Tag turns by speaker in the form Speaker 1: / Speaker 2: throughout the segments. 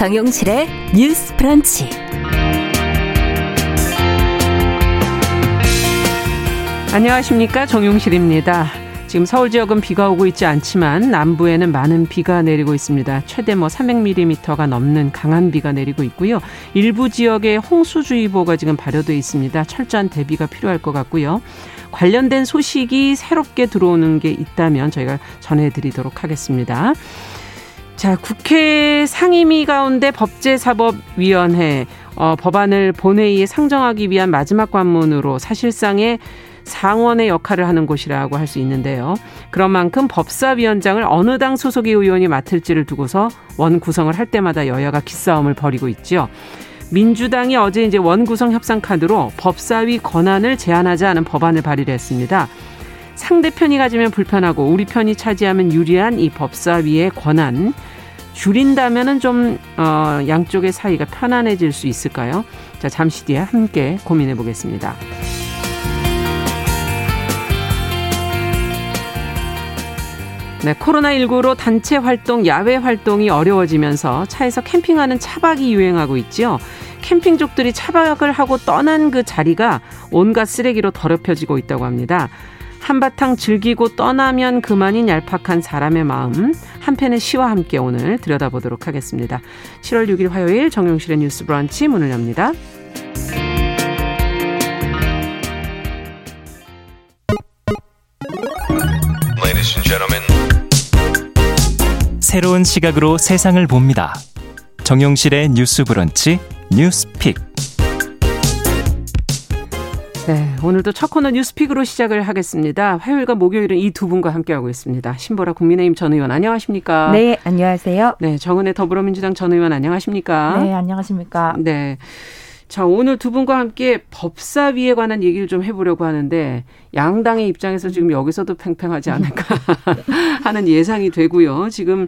Speaker 1: 정용실의 뉴스 프런치.
Speaker 2: 안녕하십니까. 정용실입니다. 지금 서울 지역은 비가 오고 있지 않지만 남부에는 많은 비가 내리고 있습니다. 최대 뭐 300mm가 넘는 강한 비가 내리고 있고요. 일부 지역에 홍수주의보가 지금 발효돼 있습니다. 철저한 대비가 필요할 것 같고요. 관련된 소식이 새롭게 들어오는 게 있다면 저희가 전해드리도록 하겠습니다. 자, 국회 상임위 가운데 법제사법위원회 어, 법안을 본회의에 상정하기 위한 마지막 관문으로 사실상의 상원의 역할을 하는 곳이라고 할 수 있는데요. 그런 만큼 법사위원장을 어느 당 소속의 의원이 맡을지를 두고서 원 구성을 할 때마다 여야가 기싸움을 벌이고 있죠. 민주당이 어제 이제 원 구성 협상 카드로 법사위 권한을 제한하자는 법안을 발의를 했습니다. 상대 편이 가지면 불편하고 우리 편이 차지하면 유리한 이 법사위의 권한 줄인다면은 좀 어, 양쪽의 사이가 편안해질 수 있을까요? 자 잠시 뒤에 함께 고민해 보겠습니다. 네, 코로나19로 단체 활동, 야외 활동이 어려워지면서 차에서 캠핑하는 차박이 유행하고 있죠. 캠핑족들이 차박을 하고 떠난 그 자리가 온갖 쓰레기로 더럽혀지고 있다고 합니다. 한바탕 즐기고 떠나면 그만인 얄팍한 사람의 마음 한편의 시와 함께 오늘 들여다보도록 하겠습니다. 7월 6일 화요일 정용실의 뉴스 브런치 문을 엽니다.
Speaker 3: 새로운 시각으로 세상을 봅니다. 정용실의 뉴스 브런치 뉴스픽.
Speaker 2: 네, 오늘도 첫 코너 뉴스픽으로 시작을 하겠습니다. 화요일과 목요일은 이 두 분과 함께하고 있습니다. 신보라 국민의힘 전 의원 안녕하십니까?
Speaker 4: 네, 안녕하세요.
Speaker 2: 네, 정은혜 더불어민주당 전 의원 안녕하십니까?
Speaker 4: 네, 안녕하십니까?
Speaker 2: 네. 자, 오늘 두 분과 함께 법사위에 관한 얘기를 좀 해보려고 하는데, 양당의 입장에서 지금 여기서도 팽팽하지 않을까 하는 예상이 되고요. 지금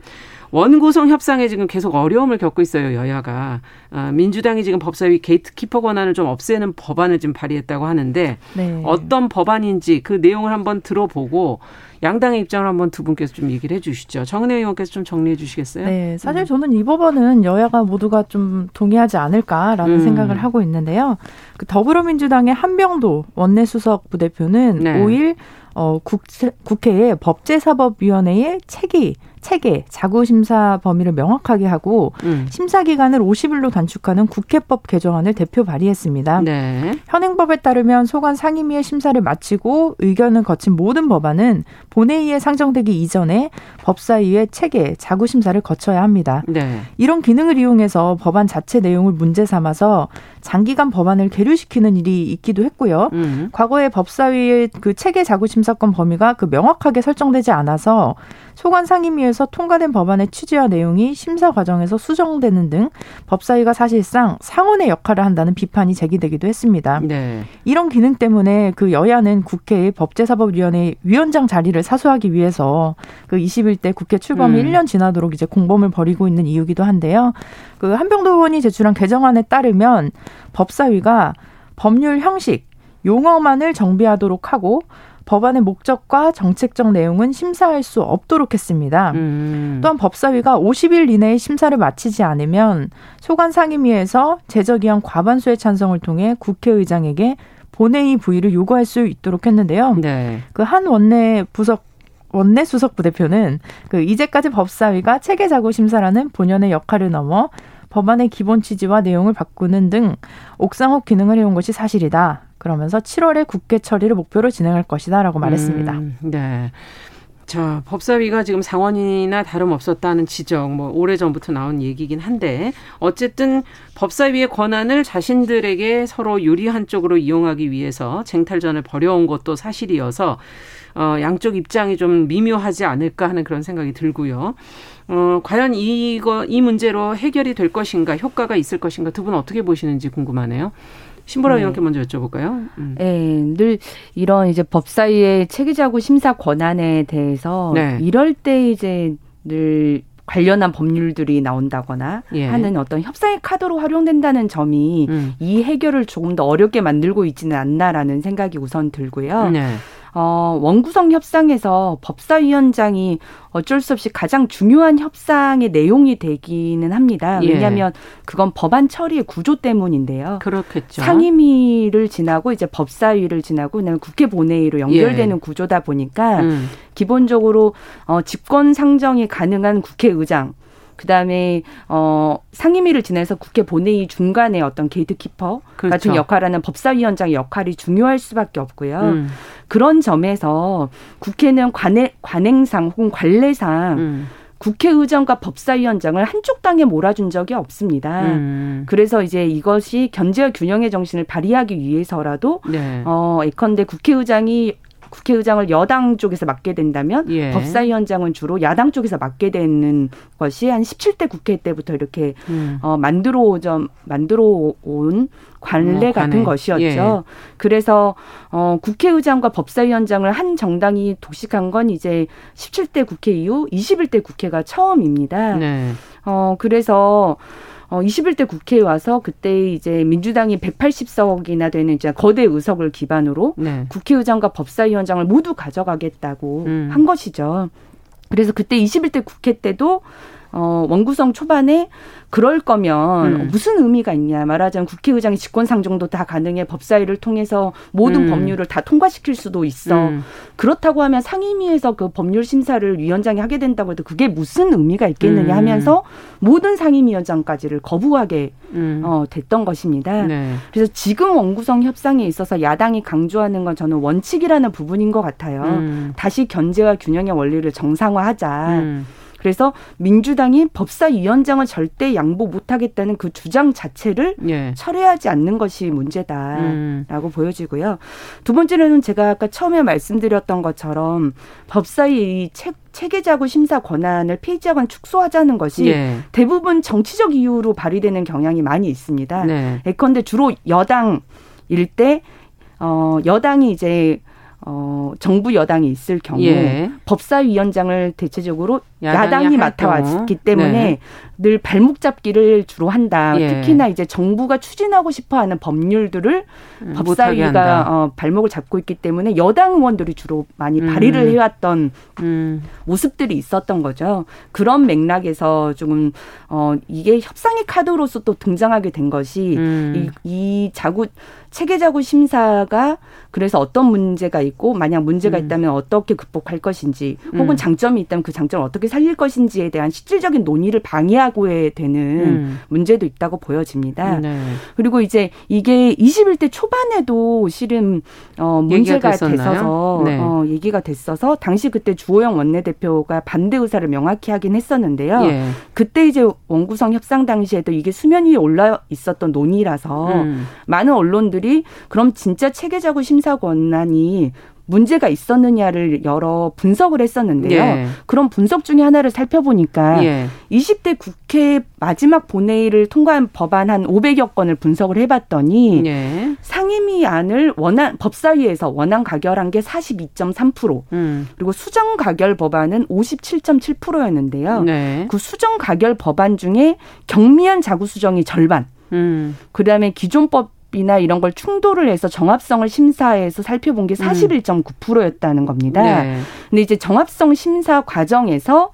Speaker 2: 원구성 협상에 지금 계속 어려움을 겪고 있어요, 여야가. 아, 민주당이 지금 법사위 게이트키퍼 권한을 좀 없애는 법안을 지금 발의했다고 하는데, 네. 어떤 법안인지 그 내용을 한번 들어보고, 양당의 입장을 한번 두 분께서 좀 얘기를 해 주시죠. 정은혜 의원께서 좀 정리해 주시겠어요?
Speaker 4: 네. 사실 저는 이 법안은 여야가 모두가 좀 동의하지 않을까라는 음. 생각을 하고 있는데요. 그 더불어민주당의 한병도 원내수석 부대표는 네. 5일 어, 국회, 국회에 법제사법위원회의 책이 체계, 자구 심사 범위를 명확하게 하고 음. 심사 기간을 50일로 단축하는 국회법 개정안을 대표 발의했습니다. 네. 현행법에 따르면 소관 상임위의 심사를 마치고 의견을 거친 모든 법안은 본회의에 상정되기 이전에 법사위의 체계, 자구 심사를 거쳐야 합니다. 네. 이런 기능을 이용해서 법안 자체 내용을 문제 삼아서 장기간 법안을 계류시키는 일이 있기도 했고요. 음. 과거에 법사위의 그 체계 자구 심사권 범위가 그 명확하게 설정되지 않아서 소관 상임위에 서 통과된 법안의 취지와 내용이 심사 과정에서 수정되는 등 법사위가 사실상 상원의 역할을 한다는 비판이 제기되기도 했습니다. 네. 이런 기능 때문에 그 여야는 국회의 법제사법위원회 위원장 자리를 사수하기 위해서 그 21대 국회 출범이 음. 1년 지나도록 이제 공범을 벌이고 있는 이유기도 한데요. 그 한병도 의원이 제출한 개정안에 따르면 법사위가 법률 형식, 용어만을 정비하도록 하고 법안의 목적과 정책적 내용은 심사할 수 없도록 했습니다. 음. 또한 법사위가 50일 이내에 심사를 마치지 않으면 소관 상임위에서 제적의원 과반수의 찬성을 통해 국회의장에게 본회의 부의를 요구할 수 있도록 했는데요. 네. 그한 원내 부석 원내 수석 부대표는 그 이제까지 법사위가 체계 자구 심사라는 본연의 역할을 넘어 법안의 기본 취지와 내용을 바꾸는 등 옥상옥 기능을 해온 것이 사실이다. 그러면서 7월에 국회 처리를 목표로 진행할 것이다라고 말했습니다. 음,
Speaker 2: 네. 자, 법사위가 지금 상원이나 다름없었다는 지적, 뭐, 오래 전부터 나온 얘기긴 한데, 어쨌든 법사위의 권한을 자신들에게 서로 유리한 쪽으로 이용하기 위해서 쟁탈전을 벌여온 것도 사실이어서, 어, 양쪽 입장이 좀 미묘하지 않을까 하는 그런 생각이 들고요. 어, 과연 이거, 이 문제로 해결이 될 것인가, 효과가 있을 것인가, 두 분 어떻게 보시는지 궁금하네요. 신보라 의원께 네. 먼저 여쭤볼까요?
Speaker 5: 음. 네, 늘 이런 이제 법사위의 체계자구 심사 권한에 대해서 네. 이럴 때 이제 늘 관련한 법률들이 나온다거나 예. 하는 어떤 협상의 카드로 활용된다는 점이 음. 이 해결을 조금 더 어렵게 만들고 있지는 않나라는 생각이 우선 들고요. 네. 어, 원구성 협상에서 법사위원장이 어쩔 수 없이 가장 중요한 협상의 내용이 되기는 합니다. 예. 왜냐하면 그건 법안 처리의 구조 때문인데요.
Speaker 2: 그렇겠죠.
Speaker 5: 상임위를 지나고 이제 법사위를 지나고 그다음에 국회 본회의로 연결되는 예. 구조다 보니까 음. 기본적으로 어, 집권 상정이 가능한 국회의장 그다음에 어 상임위를 지나서 국회 본회의 중간에 어떤 게이트키퍼 그렇죠. 같은 역할하는 법사위원장의 역할이 중요할 수밖에 없고요. 음. 그런 점에서 국회는 관행, 관행상 혹은 관례상 음. 국회의장과 법사위원장을 한쪽 당에 몰아준 적이 없습니다. 음. 그래서 이제 이것이 견제와 균형의 정신을 발휘하기 위해서라도 네. 어 예컨대 국회의장이 국회의장을 여당 쪽에서 맡게 된다면 예. 법사위원장은 주로 야당 쪽에서 맡게 되는 것이 한 17대 국회 때부터 이렇게 음. 어, 만들어 좀 만들어 온 관례 어, 같은 것이었죠. 예. 그래서 어, 국회의장과 법사위원장을 한 정당이 독식한 건 이제 17대 국회 이후 21대 국회가 처음입니다. 네. 어, 그래서 어 21대 국회에 와서 그때 이제 민주당이 180석이나 되는 이제 거대 의석을 기반으로 네. 국회의장과 법사위원장을 모두 가져가겠다고 음. 한 것이죠. 그래서 그때 21대 국회 때도 어, 원구성 초반에 그럴 거면 음. 무슨 의미가 있냐. 말하자면 국회의장의 직권상정도 다 가능해. 법사위를 통해서 모든 음. 법률을 다 통과시킬 수도 있어. 음. 그렇다고 하면 상임위에서 그 법률 심사를 위원장이 하게 된다고 해도 그게 무슨 의미가 있겠느냐 음. 하면서 모든 상임위원장까지를 거부하게 음. 어, 됐던 것입니다. 네. 그래서 지금 원구성 협상에 있어서 야당이 강조하는 건 저는 원칙이라는 부분인 것 같아요. 음. 다시 견제와 균형의 원리를 정상화하자. 그래서 민주당이 법사위원장을 절대 양보 못하겠다는 그 주장 자체를 예. 철회하지 않는 것이 문제다라고 음. 보여지고요. 두 번째로는 제가 아까 처음에 말씀드렸던 것처럼 법사위 책 체계자구 심사 권한을 폐지하거나 축소하자는 것이 예. 대부분 정치적 이유로 발휘되는 경향이 많이 있습니다. 네. 예컨대 주로 여당일 때 어, 여당이 이제 어, 정부 여당이 있을 경우 예. 법사위원장을 대체적으로 야당이, 야당이 맡아왔기 때문에 네. 늘 발목 잡기를 주로 한다. 예. 특히나 이제 정부가 추진하고 싶어하는 법률들을 음, 법사위가 어, 발목을 잡고 있기 때문에 여당 의원들이 주로 많이 음. 발의를 해왔던 음. 모습들이 있었던 거죠. 그런 맥락에서 조금 어, 이게 협상의 카드로서 또 등장하게 된 것이 음. 이, 이 자구 체계자구 심사가 그래서 어떤 문제가 있고 만약 문제가 음. 있다면 어떻게 극복할 것인지 혹은 음. 장점이 있다면 그 장점을 어떻게 살릴 것인지에 대한 실질적인 논의를 방해하고에 되는 음. 문제도 있다고 보여집니다. 네. 그리고 이제 이게 21대 초반에도 실은 어 문제가 됐어서 네. 어 얘기가 됐어서 당시 그때 주호영 원내대표가 반대 의사를 명확히 하긴 했었는데요. 예. 그때 이제 원구성 협상 당시에도 이게 수면 위에 올라 있었던 논의라서 음. 많은 언론들이 그럼 진짜 체계자구 심사 권한이 문제가 있었느냐를 여러 분석을 했었는데요. 예. 그런 분석 중에 하나를 살펴보니까 예. 20대 국회 마지막 본회의를 통과한 법안 한 500여 건을 분석을 해봤더니 예. 상임위 안을 원안 법사위에서 원안 가결한 게 42.3% 음. 그리고 수정 가결 법안은 57.7%였는데요. 네. 그 수정 가결 법안 중에 경미한 자구 수정이 절반. 음. 그다음에 기존법 이나 이런 걸 충돌을 해서 정합성을 심사해서 살펴본 게 41.9%였다는 겁니다. 네. 근데 이제 정합성 심사 과정에서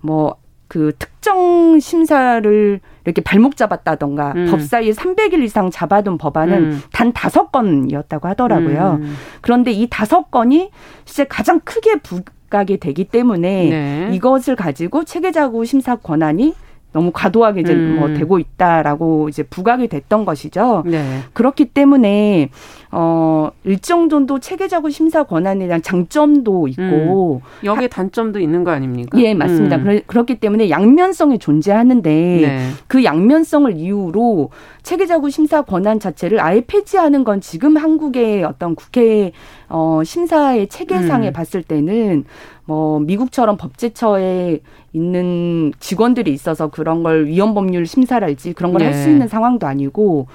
Speaker 5: 뭐 그 특정 심사를 이렇게 발목 잡았다던가 음. 법사위에 300일 이상 잡아둔 법안은 음. 단 다섯 건이었다고 하더라고요. 음. 그런데 이 다섯 건이 진짜 가장 크게 부각이 되기 때문에 네. 이것을 가지고 체계자구 심사 권한이 너무 과도하게 이제 음. 뭐 되고 있다라고 이제 부각이 됐던 것이죠. 네. 그렇기 때문에 어 일정 정도 체계적인 심사 권한에 대한 장점도 있고
Speaker 2: 음. 여기에 단점도 있는 거 아닙니까?
Speaker 5: 예, 맞습니다. 음. 그렇기 때문에 양면성이 존재하는데 네. 그 양면성을 이유로 체계적인 심사 권한 자체를 아예 폐지하는 건 지금 한국의 어떤 국회 어 심사의 체계상에 음. 봤을 때는 뭐 미국처럼 법제처에 있는 직원들이 있어서 그런 걸 위헌 법률 심사랄지 그런 걸 할수 네. 있는 상황도 아니고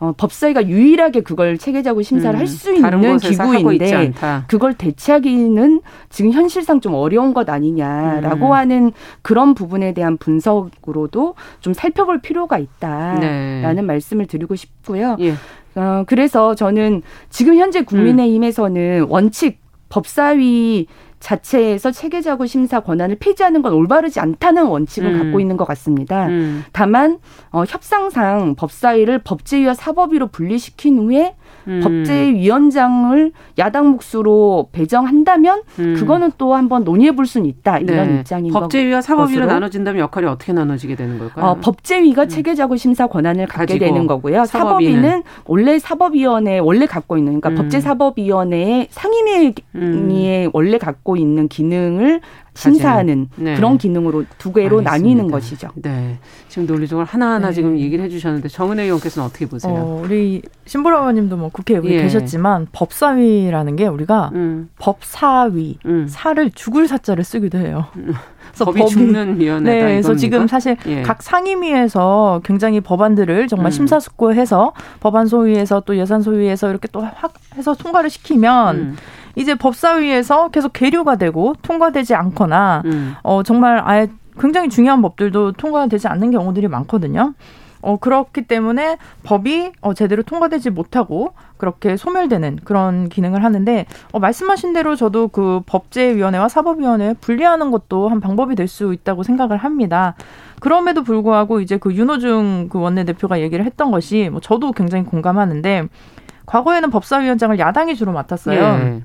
Speaker 5: 어, 법사위가 유일하게 그걸 체계적으로 심사를 음, 할수 있는 기구인데 그걸 대체하기는 지금 현실상 좀 어려운 것 아니냐라고 음. 하는 그런 부분에 대한 분석으로도 좀 살펴볼 필요가 있다라는 네. 말씀을 드리고 싶고요. 예. 어, 그래서 저는 지금 현재 국민의힘에서는 원칙 법사위 자체에서 체계자구 심사 권한을 폐지하는 건 올바르지 않다는 원칙을 음. 갖고 있는 것 같습니다. 음. 다만 어, 협상상 법사위를 법제위와 사법위로 분리시킨 후에 음. 법제위원장을 야당 몫으로 배정한다면 음. 그거는 또 한번 논의해 볼 수는 있다 이런 네. 입장인
Speaker 2: 거 법제위와 사법위로 나눠진다면 역할이 어떻게 나눠지게 되는 걸까요? 어,
Speaker 5: 법제위가 음. 체계자구 심사 권한을 갖게 되는 거고요. 사법위는. 사법위는 원래 사법위원회 원래 갖고 있는 그러니까 음. 법제사법위원회의 상임위에 음. 원래 갖고 있는 기능을 심사하는 네. 그런 기능으로 두 개로 알겠습니다. 나뉘는 것이죠.
Speaker 2: 네. 지금 논리적으로 하나하나 네. 지금 얘기를 해주셨는데 정은혜 의원께서는 어떻게 보세요? 어,
Speaker 4: 우리 신보라님도 뭐 국회에 예. 계셨지만 법사위라는 게 우리가 음. 법사위 음. 사를 죽을 사자를 쓰기도 해요. 음.
Speaker 2: 그래서 법이, 법이 죽는 위원회다. 네,
Speaker 4: 그래서 지금 사실 예. 각 상임위에서 굉장히 법안들을 정말 음. 심사숙고해서 법안 소위에서 또 예산 소위에서 이렇게 또 확 해서 통과를 시키면. 음. 이제 법사위에서 계속 계류가 되고 통과되지 않거나 음. 어 정말 아예 굉장히 중요한 법들도 통과되지 않는 경우들이 많거든요. 어, 그렇기 때문에 법이 어, 제대로 통과되지 못하고 그렇게 소멸되는 그런 기능을 하는데 어, 말씀하신 대로 저도 그 법제위원회와 사법위원회 분리하는 것도 한 방법이 될 수 있다고 생각을 합니다. 그럼에도 불구하고 이제 그 윤호중 그 원내대표가 얘기를 했던 것이 뭐 저도 굉장히 공감하는데 과거에는 법사위원장을 야당이 주로 맡았어요. 예.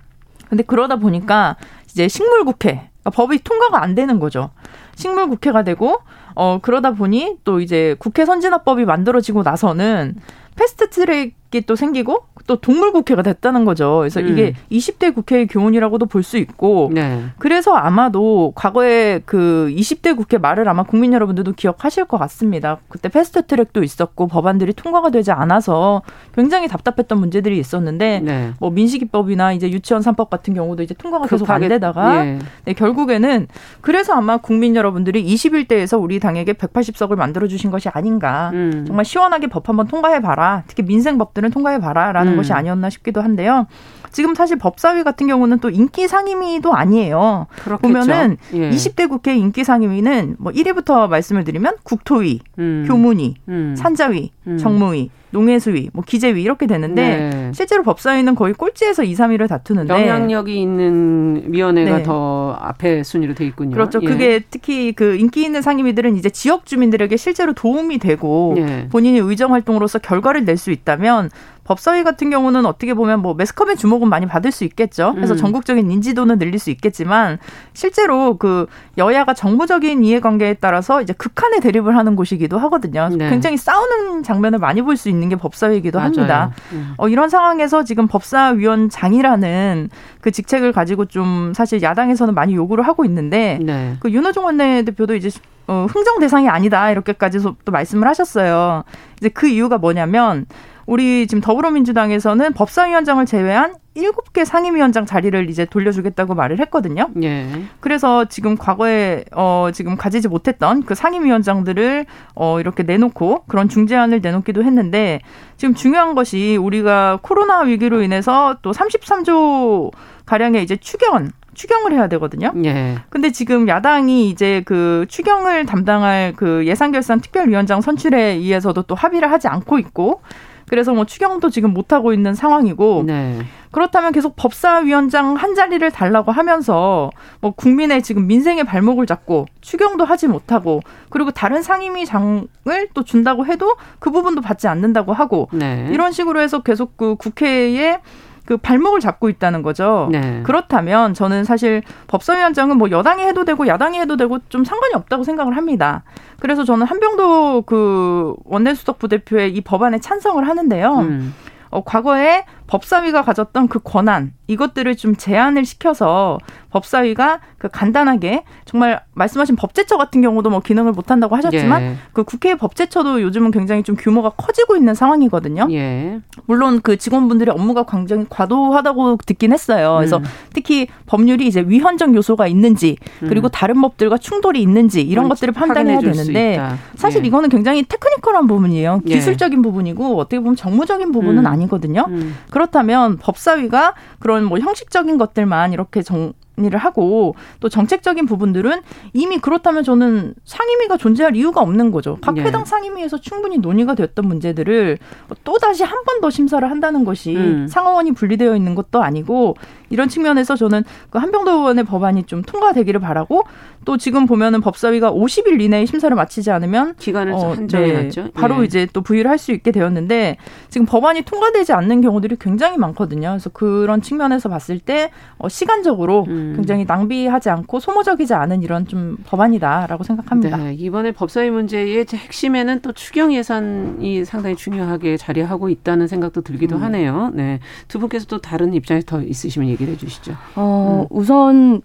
Speaker 4: 근데 그러다 보니까 이제 식물국회 그러니까 법이 통과가 안 되는 거죠. 식물 국회가 되고 어 그러다 보니 또 이제 국회 선진화법이 만들어지고 나서는 패스트 트랙이 또 생기고 또 동물 국회가 됐다는 거죠. 그래서 음. 이게 20대 국회의 교훈이라고도 볼 수 있고, 네. 그래서 아마도 과거에 그 20대 국회 말을 아마 국민 여러분들도 기억하실 것 같습니다. 그때 패스트 트랙도 있었고 법안들이 통과가 되지 않아서 굉장히 답답했던 문제들이 있었는데, 네. 뭐 민식이법이나 이제 유치원 3법 같은 경우도 이제 통과가 계속 안 되다가, 예. 네, 결국에는 그래서 아마 국민 여러분 들이 21대에서 우리 당에게 180석을 만들어 주신 것이 아닌가. 음. 정말 시원하게 법 한번 통과해 봐라. 특히 민생 법들은 통과해 봐라라는 음. 것이 아니었나 싶기도 한데요. 지금 사실 법사위 같은 경우는 또 인기 상임위도 아니에요. 그렇겠죠. 보면은 예. 20대 국회 인기 상임위는 뭐 1위부터 말씀을 드리면 국토위, 음. 교문위, 음. 산자위, 음. 정무위, 농해수위, 뭐 기재위 이렇게 되는데 네. 실제로 법사위는 거의 꼴찌에서 2, 3위를 다투는데
Speaker 2: 영향력이 있는 위원회가 네. 더 앞에 순위로 돼 있군요.
Speaker 4: 그렇죠. 예. 그게 특히 그 인기 있는 상임위들은 이제 지역 주민들에게 실제로 도움이 되고 예. 본인이 의정 활동으로서 결과를 낼 수 있다면 법사위 같은 경우는 어떻게 보면 뭐 매스컴의 주목은 많이 받을 수 있겠죠. 그래서 음. 전국적인 인지도는 늘릴 수 있겠지만 실제로 그 여야가 정부적인 이해관계에 따라서 이제 극한의 대립을 하는 곳이기도 하거든요. 네. 굉장히 싸우는 장면을 많이 볼 수 있는 게 법사위이기도 맞아요. 합니다. 음. 어, 이런 상황에서 지금 법사위원장이라는 그 직책을 가지고 좀 사실 야당에서는 많이 요구를 하고 있는데 네. 그 윤호중 원내대표도 이제 어, 흥정 대상이 아니다 이렇게까지 또 말씀을 하셨어요. 이제 그 이유가 뭐냐면 우리 지금 더불어민주당에서는 법사위원장을 제외한 일곱 개 상임위원장 자리를 이제 돌려주겠다고 말을 했거든요. 예. 그래서 지금 과거에 어 지금 가지지 못했던 그 상임위원장들을 어 이렇게 내놓고 그런 중재안을 내놓기도 했는데 지금 중요한 것이 우리가 코로나 위기로 인해서 또 33조 가량의 이제 추경 추경을 해야 되거든요. 예. 근데 지금 야당이 이제 그 추경을 담당할 그 예산결산 특별위원장 선출에 의해서도 또 합의를 하지 않고 있고 그래서 뭐 추경도 지금 못 하고 있는 상황이고 네. 그렇다면 계속 법사위원장 한 자리를 달라고 하면서 뭐 국민의 지금 민생의 발목을 잡고 추경도 하지 못하고 그리고 다른 상임위장을 또 준다고 해도 그 부분도 받지 않는다고 하고 네. 이런 식으로 해서 계속 그 국회에 그 발목을 잡고 있다는 거죠. 네. 그렇다면 저는 사실 법사위원장은 뭐 여당이 해도 되고 야당이 해도 되고 좀 상관이 없다고 생각을 합니다. 그래서 저는 한병도 그 원내수석 부대표의 이 법안에 찬성을 하는데요. 음. 어, 과거에 법사위가 가졌던 그 권한 이것들을 좀 제한을 시켜서 법사위가 그 간단하게 정말 말씀하신 법제처 같은 경우도 뭐 기능을 못 한다고 하셨지만 예. 그 국회 법제처도 요즘은 굉장히 좀 규모가 커지고 있는 상황이거든요. 예. 물론 그 직원분들의 업무가 굉장히 과도하다고 듣긴 했어요. 그래서 음. 특히 법률이 이제 위헌적 요소가 있는지 그리고 음. 다른 법들과 충돌이 있는지 이런 것들을 판단해야 되는데 사실 예. 이거는 굉장히 테크니컬한 부분이에요. 예. 기술적인 부분이고 어떻게 보면 정무적인 부분은 음. 아니거든요. 음. 그렇다면 법사위가 그런 뭐 형식적인 것들만 이렇게 정, 일을 하고 또 정책적인 부분들은 이미 그렇다면 저는 상임위가 존재할 이유가 없는 거죠. 각 네. 해당 상임위에서 충분히 논의가 됐던 문제들을 또 다시 한 번 더 심사를 한다는 것이 음. 상하원이 분리되어 있는 것도 아니고 이런 측면에서 저는 그 한병도 의원의 법안이 좀 통과되기를 바라고 또 지금 보면은 법사위가 50일 이내에 심사를 마치지 않으면
Speaker 2: 기간을 어, 한정해놨죠.
Speaker 4: 네, 바로 예. 이제 또 부의를 할 수 있게 되었는데 지금 법안이 통과되지 않는 경우들이 굉장히 많거든요. 그래서 그런 측면에서 봤을 때 어, 시간적으로 음. 굉장히 낭비하지 않고 소모적이지 않은 이런 좀 법안이다라고 생각합니다.
Speaker 2: 네, 이번에 법사위 문제의 핵심에는 또 추경 예산이 상당히 중요하게 자리하고 있다는 생각도 들기도 음. 하네요. 네, 두 분께서 또 다른 입장이 더 있으시면 얘기 를 해주시죠.
Speaker 5: 어, 음. 우선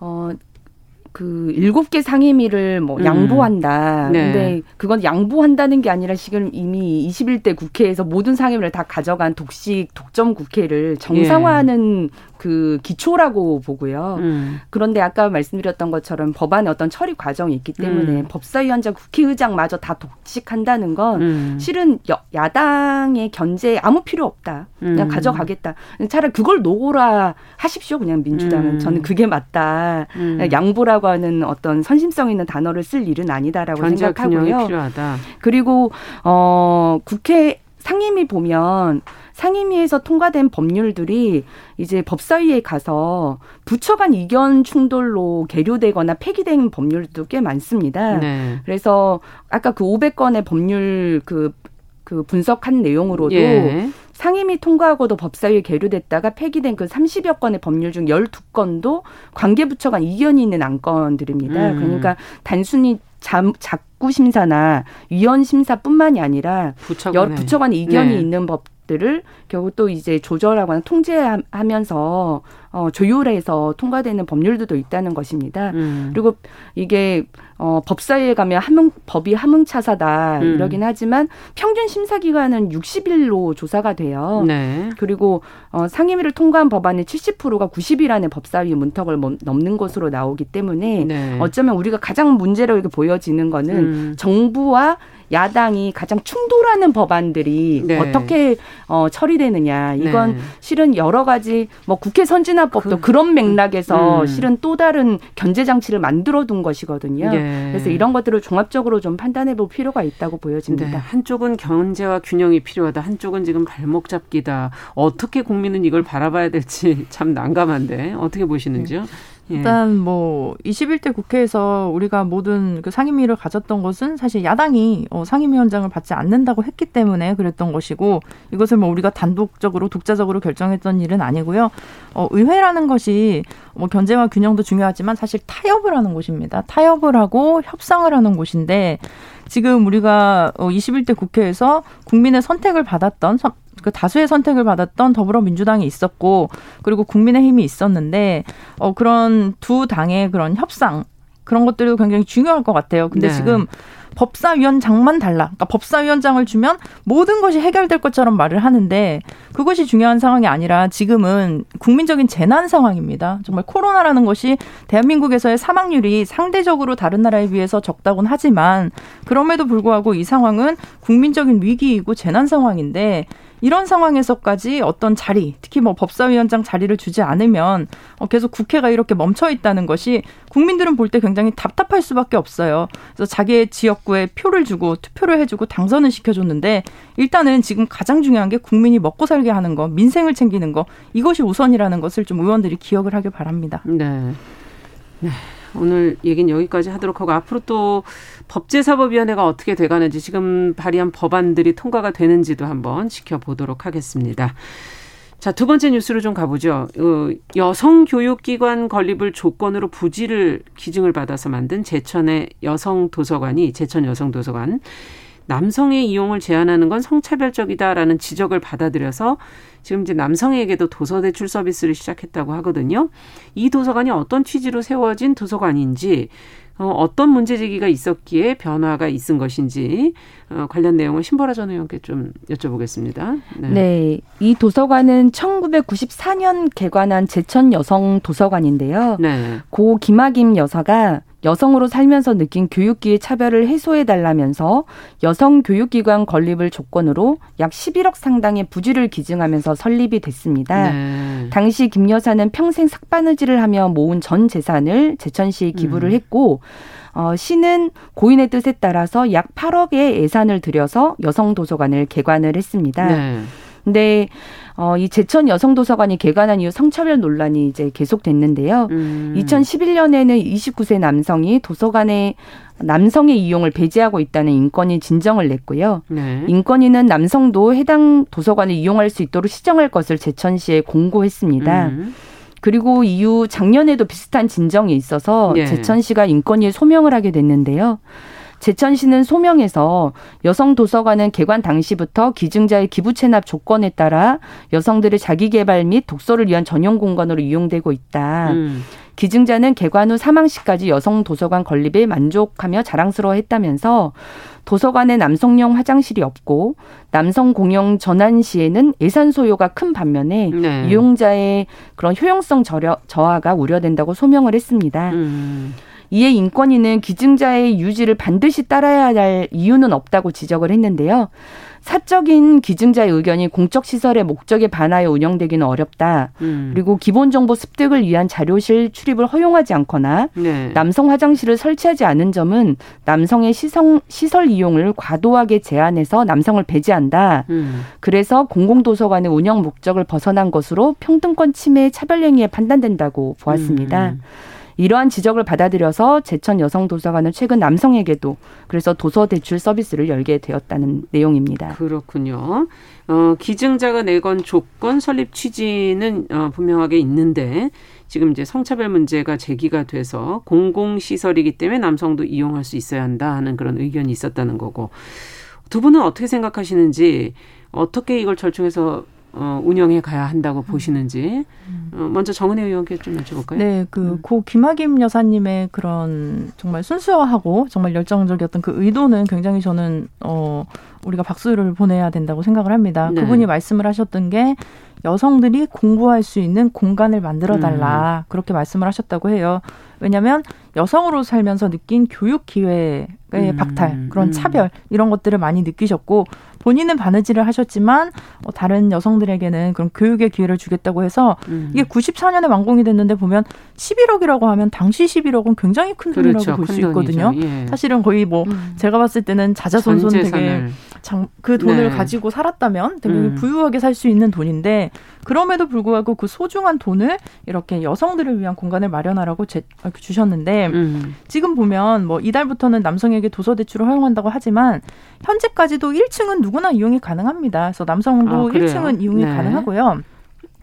Speaker 5: 어. 그 일곱 개 상임위를 뭐 음. 양보한다. 네. 근데 그건 양보한다는 게 아니라 지금 이미 21대 국회에서 모든 상임위를 다 가져간 독식 독점 국회를 정상화하는 예. 그 기초라고 보고요. 음. 그런데 아까 말씀드렸던 것처럼 법안의 어떤 처리 과정이 있기 때문에 음. 법사위원장, 국회의장마저 다 독식한다는 건 음. 실은 여, 야당의 견제에 아무 필요 없다. 그냥 음. 가져가겠다. 차라리 그걸 노고라 하십시오. 그냥 민주당은 음. 저는 그게 맞다. 음. 양보라고 하는 어떤 선심성 있는 단어를 쓸 일은 아니다라고 생각하고요.
Speaker 2: 필요하다.
Speaker 5: 그리고 어 국회 상임위 보면 상임위에서 통과된 법률들이 이제 법사위에 가서 부처 간 이견 충돌로 계류되거나 폐기된 법률도 꽤 많습니다. 네. 그래서 아까 그 500건의 법률 그, 그 분석한 내용으로도 예. 상임위 통과하고도 법사위에 계류됐다가 폐기된 그 30여 건의 법률 중 12건도 관계부처 간 이견이 있는 안건들입니다. 음. 그러니까 단순히 잠, 작구 심사나 위원 심사뿐만이 아니라 부처 간에, 부처 간 이견이 네. 있는 법 들을 결국 또 이제 조절하거나 통제하면서 어, 조율해서 통과되는 법률들도 있다는 것입니다. 음. 그리고 이게 어, 법사위에 가면 함흥, 법이 함흥차사다 음. 이러긴 하지만 평균 심사 기간은 60일로 조사가 돼요. 네. 그리고 어, 상임위를 통과한 법안의 70%가 90일 안에 법사위 문턱을 넘는 것으로 나오기 때문에 네. 어쩌면 우리가 가장 문제로 보여지는 거는 음. 정부와 야당이 가장 충돌하는 법안들이 네. 어떻게 어, 처리되느냐 이건 네. 실은 여러 가지 뭐 국회 선진화법도 그, 런 맥락에서 음. 실은 또 다른 견제 장치를 만들어 둔 것이거든요. 네. 그래서 이런 것들을 종합적으로 좀 판단해 볼 필요가 있다고 보여집니다. 네.
Speaker 2: 한쪽은 견제와 균형이 필요하다. 한쪽은 지금 발목 잡기다. 어떻게 국민은 이걸 바라봐야 될지 참 난감한데 어떻게 보시는지요? 네.
Speaker 4: 예. 일단 뭐 21대 국회에서 우리가 모든 그 상임위를 가졌던 것은 사실 야당이 어, 상임위원장을 받지 않는다고 했기 때문에 그랬던 것이고 이것을 뭐 우리가 단독적으로 독자적으로 결정했던 일은 아니고요. 어, 의회라는 것이 뭐 견제와 균형도 중요하지만 사실 타협을 하는 곳입니다. 타협을 하고 협상을 하는 곳인데 지금 우리가 21대 어, 국회에서 국민의 선택을 받았던 그 다수의 선택을 받았던 더불어민주당이 있었고 그리고 국민의힘이 있었는데 어 그런 두 당의 그런 협상 그런 것들도 굉장히 중요할 것 같아요. 근데 네. 지금 법사위원장만 달라. 그러니까 법사위원장을 주면 모든 것이 해결될 것처럼 말을 하는데 그것이 중요한 상황이 아니라 지금은 국민적인 재난 상황입니다. 정말 코로나라는 것이 대한민국에서의 사망률이 상대적으로 다른 나라에 비해서 적다곤 하지만 그럼에도 불구하고 이 상황은 국민적인 위기이고 재난 상황인데 이런 상황에서까지 어떤 자리, 특히 뭐 법사위원장 자리를 주지 않으면 어, 계속 국회가 이렇게 멈춰 있다는 것이 국민들은 볼 때 굉장히 답답할 수밖에 없어요. 그래서 자기의 지역구에 표를 주고 투표를 해주고 당선을 시켜줬는데 일단은 지금 가장 중요한 게 국민이 먹고 살게 하는 거, 민생을 챙기는 거 이것이 우선이라는 것을 좀 의원들이 기억을 하길 바랍니다.
Speaker 2: 네. 네. 오늘 얘기는 여기까지 하도록 하고 앞으로 또 법제사법위원회가 어떻게 돼가는지 지금 발의한 법안들이 통과가 되는지도 한번 지켜보도록 하겠습니다. 자, 두 번째 뉴스로 좀 가보죠. 어, 여성교육기관 건립을 조건으로 부지를 기증을 받아서 만든 제천의 여성도서관이, 제천 여성도서관. 남성의 이용을 제한하는 건 성차별적이다라는 지적을 받아들여서 지금 이제 남성에게도 도서 대출 서비스를 시작했다고 하거든요. 이 도서관이 어떤 취지로 세워진 도서관인지 어, 어떤 문제 제기가 있었기에 변화가 있은 것인지 어, 관련 내용을 신보라 전 의원께 좀 여쭤보겠습니다.
Speaker 5: 네. 네. 이 도서관은 1994년 개관한 제천 여성 도서관인데요. 네. 고 김학임 여사가 여성으로 살면서 느낀 교육기회 차별을 해소해 달라면서 여성 교육기관 건립을 조건으로 약 11억 상당의 부지를 기증하면서 설립이 됐습니다. 네. 당시 김 여사는 평생 삭바느질을 하며 모은 전 재산을 제천시에 기부를 음. 했고 어, 시는 고인의 뜻에 따라서 약 8억의 예산을 들여서 여성 도서관을 개관을 했습니다. 네. 근데 어, 이 제천 여성도서관이 개관한 이후 성차별 논란이 이제 계속됐는데요. 음. 2011년에는 29세 남성이 도서관에 남성의 이용을 배제하고 있다는 인권위 진정을 냈고요. 네. 인권위는 남성도 해당 도서관을 이용할 수 있도록 시정할 것을 제천시에 공고했습니다. 음. 그리고 이후 작년에도 비슷한 진정이 있어서 예. 제천시가 인권위에 소명을 하게 됐는데요. 제천시는 소명에서 여성 도서관은 개관 당시부터 기증자의 기부 체납 조건에 따라 여성들의 자기 개발 및 독서를 위한 전용 공간으로 이용되고 있다. 음. 기증자는 개관 후 사망 시까지 여성 도서관 건립에 만족하며 자랑스러워했다면서 도서관에 남성용 화장실이 없고 남성 공용 전환 시에는 예산 소요가 큰 반면에 네. 이용자의 그런 효용성 저하가 우려된다고 소명을 했습니다. 음. 이에 인권위는 기증자의 유지를 반드시 따라야 할 이유는 없다고 지적을 했는데요. 사적인 기증자의 의견이 공적 시설의 목적에 반하여 운영되기는 어렵다. 음. 그리고 기본 정보 습득을 위한 자료실 출입을 허용하지 않거나 네. 남성 화장실을 설치하지 않은 점은 남성의 시성, 시설 이용을 과도하게 제한해서 남성을 배제한다. 음. 그래서 공공도서관의 운영 목적을 벗어난 것으로 평등권 침해 차별 행위에 판단된다고 보았습니다. 음. 이러한 지적을 받아들여서 제천 여성도서관은 최근 남성에게도 그래서 도서 대출 서비스를 열게 되었다는 내용입니다.
Speaker 2: 그렇군요. 어, 기증자가 내건 조건 설립 취지는 어, 분명하게 있는데 지금 이제 성차별 문제가 제기가 돼서 공공시설이기 때문에 남성도 이용할 수 있어야 한다 하는 그런 의견이 있었다는 거고 두 분은 어떻게 생각하시는지 어떻게 이걸 절충해서 어, 운영해 가야 한다고 음. 보시는지 어, 먼저 정은혜 의원께 좀 여쭤볼까요?
Speaker 4: 네, 그고 음. 김학임 여사님의 그런 정말 순수하고 정말 열정적이었던 그 의도는 굉장히 저는 어 우리가 박수를 보내야 된다고 생각을 합니다. 네. 그분이 말씀을 하셨던 게 여성들이 공부할 수 있는 공간을 만들어 달라 음. 그렇게 말씀을 하셨다고 해요. 왜냐하면 여성으로 살면서 느낀 교육 기회의 음. 박탈, 그런 음. 차별 이런 것들을 많이 느끼셨고 본인은 바느질을 하셨지만 어, 다른 여성들에게는 그런 교육의 기회를 주겠다고 해서 음. 이게 94년에 완공이 됐는데 보면 11억이라고 하면 당시 11억은 굉장히 큰 돈이라고 그렇죠. 볼수 있거든요. 예. 사실은 거의 뭐 음. 제가 봤을 때는 자자손손 되게 장, 그 돈을 네. 가지고 살았다면 되게 음. 부유하게 살 수 있는 돈인데 그럼에도 불구하고 그 소중한 돈을 이렇게 여성들을 위한 공간을 마련하라고 제, 주셨는데 음. 지금 보면 뭐 이달부터는 남성에게 도서 대출을 허용한다고 하지만 현재까지도 1층은 누구나 이용이 가능합니다. 그래서 남성도 아, 1층은 이용이 네. 가능하고요.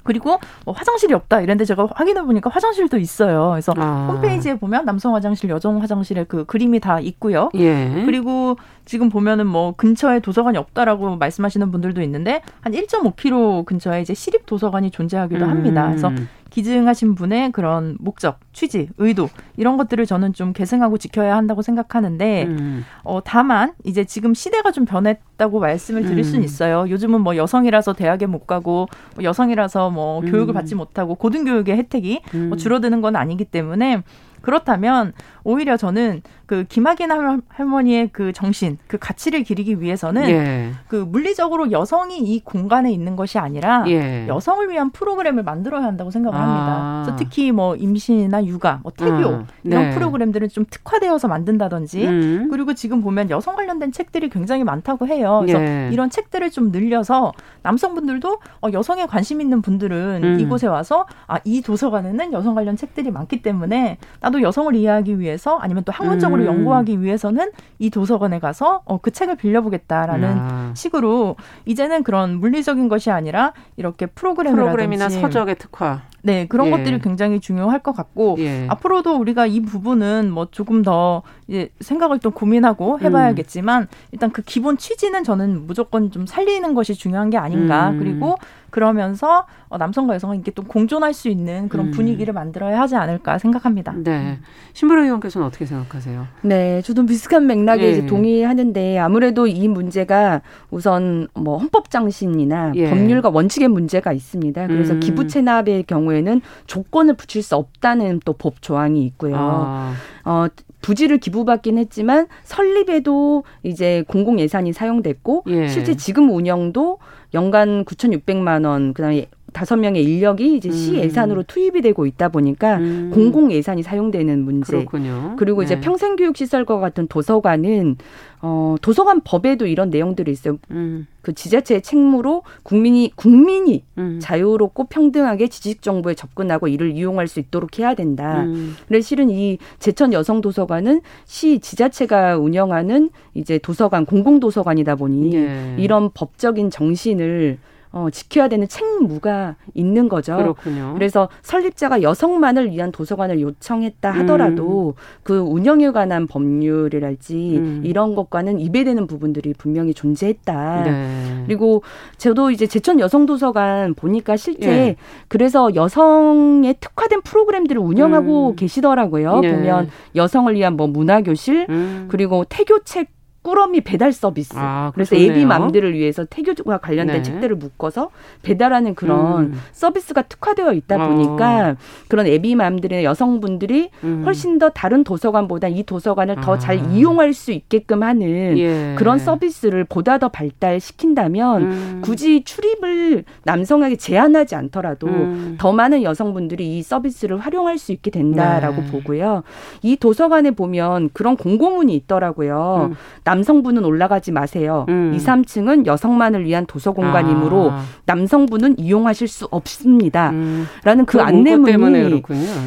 Speaker 4: 그리고 뭐 화장실이 없다 이런데 제가 확인해 보니까 화장실도 있어요. 그래서 아. 홈페이지에 보면 남성 화장실, 여성 화장실의 그 그림이 다 있고요. 예. 그리고 지금 보면은 뭐 근처에 도서관이 없다라고 말씀하시는 분들도 있는데 한 1.5km 근처에 이제 시립 도서관이 존재하기도 합니다. 그래서 음. 기증하신 분의 그런 목적, 취지, 의도 이런 것들을 저는 좀 계승하고 지켜야 한다고 생각하는데 음. 어 다만 이제 지금 시대가 좀 변했다고 말씀을 드릴 음. 수는 있어요. 요즘은 뭐 여성이라서 대학에 못 가고 뭐 여성이라서 뭐 음. 교육을 받지 못하고 고등 교육의 혜택이 뭐 음. 줄어드는 건 아니기 때문에 그렇다면 오히려 저는 그 김학인 할머니의 그 정신, 그 가치를 기리기 위해서는 예. 그 물리적으로 여성이 이 공간에 있는 것이 아니라 예. 여성을 위한 프로그램을 만들어야 한다고 생각을 아. 합니다. 그래서 특히 뭐 임신이나 육아, 뭐 태교 음. 이런 네. 프로그램들은 좀 특화되어서 만든다든지 음. 그리고 지금 보면 여성 관련된 책들이 굉장히 많다고 해요. 그래서 예. 이런 책들을 좀 늘려서 남성분들도 어, 여성에 관심 있는 분들은 음. 이곳에 와서 아, 이 도서관에는 여성 관련 책들이 많기 때문에 나도 여성을 이해하기 위해 서 아니면 또 학문적으로 음. 연구하기 위해서는 이 도서관에 가서 어, 그 책을 빌려보겠다라는 야. 식으로 이제는 그런 물리적인 것이 아니라 이렇게 프로그램이라든지
Speaker 2: 프로그램이나 서적의 특화
Speaker 4: 네, 그런 예. 것들이 굉장히 중요할 것 같고 예. 앞으로도 우리가 이 부분은 뭐 조금 더 이제 생각을 또 고민하고 해봐야겠지만 음. 일단 그 기본 취지는 저는 무조건 좀 살리는 것이 중요한 게 아닌가. 음. 그리고 그러면서 어, 남성과 여성은 이게 또 공존할 수 있는 그런 음. 분위기를 만들어야 하지 않을까 생각합니다.
Speaker 2: 네. 신부라 의원께서는 어떻게 생각하세요?
Speaker 5: 네, 저도 비슷한 맥락에 예. 동의하는데 아무래도 이 문제가 우선 뭐 헌법 장신이나 예. 법률과 원칙의 문제가 있습니다. 그래서 음. 기부 체납의 경우에는 조건을 붙일 수 없다는 또 법 조항이 있고요. 아. 어, 부지를 기부받긴 했지만 설립에도 이제 공공 예산이 사용됐고 예. 실제 지금 운영도 연간 9,600만 원, 그다음에 다섯 명의 인력이 이제 시 음. 예산으로 투입이 되고 있다 보니까 음. 공공 예산이 사용되는 문제.
Speaker 2: 그렇군요.
Speaker 5: 그리고 이제 네. 평생교육 시설과 같은 도서관은 어, 도서관 법에도 이런 내용들이 있어요. 음. 그 지자체의 책무로 국민이 국민이 음. 자유롭고 평등하게 지식 정보에 접근하고 이를 이용할 수 있도록 해야 된다. 음. 그래서 실은 이 제천 여성 도서관은 시 지자체가 운영하는 이제 도서관 공공 도서관이다 보니 예. 이런 법적인 정신을 어, 지켜야 되는 책무가 있는 거죠.
Speaker 2: 그렇군요.
Speaker 5: 그래서 설립자가 여성만을 위한 도서관을 요청했다 하더라도 음. 그 운영에 관한 법률이랄지 음. 이런 것과는 이배되는 부분들이 분명히 존재했다. 네. 그리고 저도 이제 제천 여성도서관 보니까 실제 예. 그래서 여성에 특화된 프로그램들을 운영하고 음. 계시더라고요. 예. 보면 여성을 위한 뭐 문화교실 음. 그리고 태교책 꾸러미 배달 서비스. 아, 그래서 애비 맘들을 위해서 태교와 관련된 네. 책들을 묶어서 배달하는 그런 음. 서비스가 특화되어 있다 보니까 어. 그런 애비 맘들의 여성분들이 음. 훨씬 더 다른 도서관보다 이 도서관을 아. 더잘 이용할 수 있게끔 하는 예. 그런 서비스를 보다 더 발달시킨다면 음. 굳이 출입을 남성에게 제한하지 않더라도 음. 더 많은 여성분들이 이 서비스를 활용할 수 있게 된다라고 네. 보고요. 이 도서관에 보면 그런 공고문이 있더라고요. 음. 남성분은 올라가지 마세요. 음. 2, 3층은 여성만을 위한 도서 공간이므로 아. 남성분은 이용하실 수 없습니다. 음. 라는 그, 그 안내문이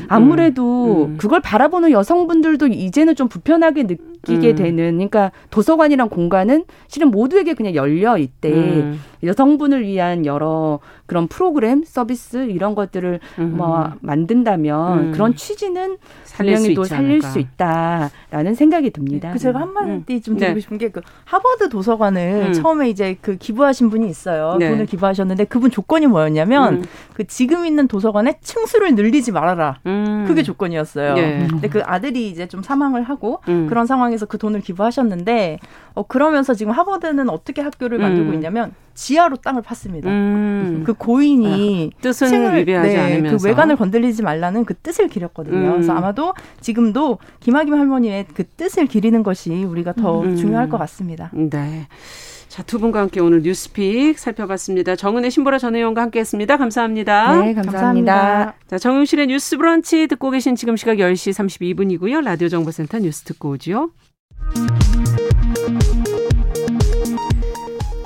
Speaker 5: 아무래도 음. 그걸 바라보는 여성분들도 이제는 좀 불편하게 느끼게 음. 되는 그러니까 도서관이란 공간은 실은 모두에게 그냥 열려 있대. 음. 여성분을 위한 여러 그런 프로그램, 서비스 이런 것들을 음. 뭐 만든다면 음. 그런 취지는 분명히 또 살릴 수 있다라는 생각이 듭니다.
Speaker 4: 그 제가 한마디 음. 좀 드리고 네. 싶은 게 그 하버드 도서관을 음. 처음에 이제 그 기부하신 분이 있어요. 네. 돈을 기부하셨는데 그분 조건이 뭐였냐면 음. 그 지금 있는 도서관의 층수를 늘리지 말아라. 음. 그게 조건이었어요. 네. 근데 그 아들이 이제 좀 사망을 하고 그런 상황에서 그 돈을 기부하셨는데 어 그러면서 지금 하버드는 어떻게 학교를 만들고 있냐면 지하로 땅을 팠습니다. 음. 그 고인이
Speaker 2: 아, 뜻은 층을, 위배하지 네, 않으면서
Speaker 4: 그 외관을 건들리지 말라는 그 뜻을 기렸거든요. 음. 그래서 아마도 지금도 김학임 할머니의 그 뜻을 기리는 것이 우리가 더 음. 중요할 것 같습니다.
Speaker 2: 네. 자, 두 분과 함께 오늘 뉴스픽 살펴봤습니다. 정은혜 신보라 전 의원과 함께 했습니다. 감사합니다.
Speaker 5: 네, 감사합니다. 감사합니다.
Speaker 2: 자, 정용실의 뉴스 브런치 듣고 계신 지금 시각 10시 32분이고요. 라디오 정보센터 뉴스 듣고 오죠.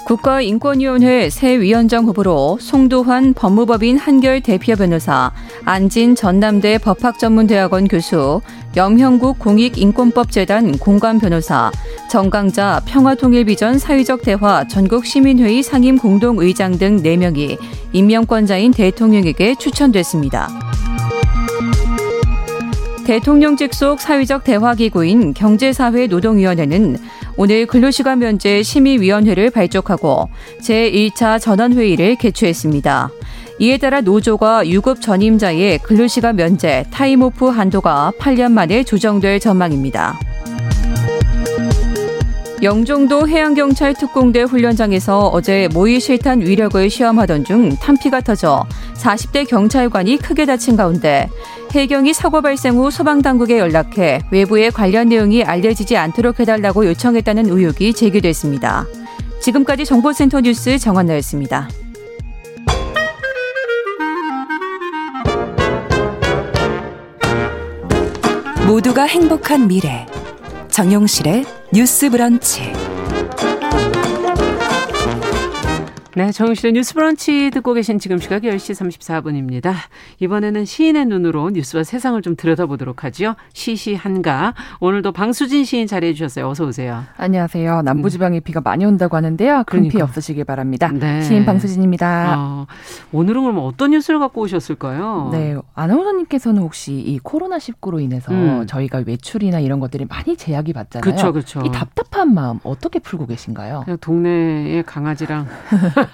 Speaker 1: 국가인권위원회 새 위원장 후보로 송도환 법무법인 한결 대표 변호사, 안진 전남대 법학전문대학원 교수, 염형국 공익인권법재단 공관 변호사, 정강자 평화통일비전 사회적 대화 전국 시민회의 상임 공동의장 등 4명이 임명권자인 대통령에게 추천됐습니다. 대통령 직 속 사회적 대화기구인 경제사회 노동위원회는 오늘 근로시간 면제 심의위원회를 발족하고 제1차 전원회의를 개최했습니다. 이에 따라 노조가 유급 전임자의 근로시간 면제 타임오프 한도가 8년 만에 조정될 전망입니다. 영종도 해양경찰 특공대 훈련장에서 어제 모의 실탄 위력을 시험하던 중 탄피가 터져 40대 경찰관이 크게 다친 가운데 해경이 사고 발생 후 소방당국에 연락해 외부에 관련 내용이 알려지지 않도록 해달라고 요청했다는 의혹이 제기됐습니다. 지금까지 정보센터 뉴스 정한나였습니다. 모두가 행복한 미래 정용실의 뉴스 브런치
Speaker 2: 네, 정영실의 뉴스 브런치 듣고 계신 지금 시각 10시 34분입니다. 이번에는 시인의 눈으로 뉴스와 세상을 좀 들여다보도록 하죠. 시시한가. 오늘도 방수진 시인 자리해 주셨어요. 어서 오세요.
Speaker 6: 안녕하세요. 남부지방에 음. 비가 많이 온다고 하는데요. 큰 피해 그러니까. 없으시길 바랍니다. 네. 시인 방수진입니다. 어,
Speaker 2: 오늘은 그럼 어떤 뉴스를 갖고 오셨을까요?
Speaker 6: 네, 아나운서님께서는 혹시 이 코로나19로 인해서 음. 저희가 외출이나 이런 것들이 많이 제약이 받잖아요.
Speaker 2: 그렇죠, 그렇죠.
Speaker 6: 이 답답한 마음 어떻게 풀고 계신가요?
Speaker 2: 동네에 강아지랑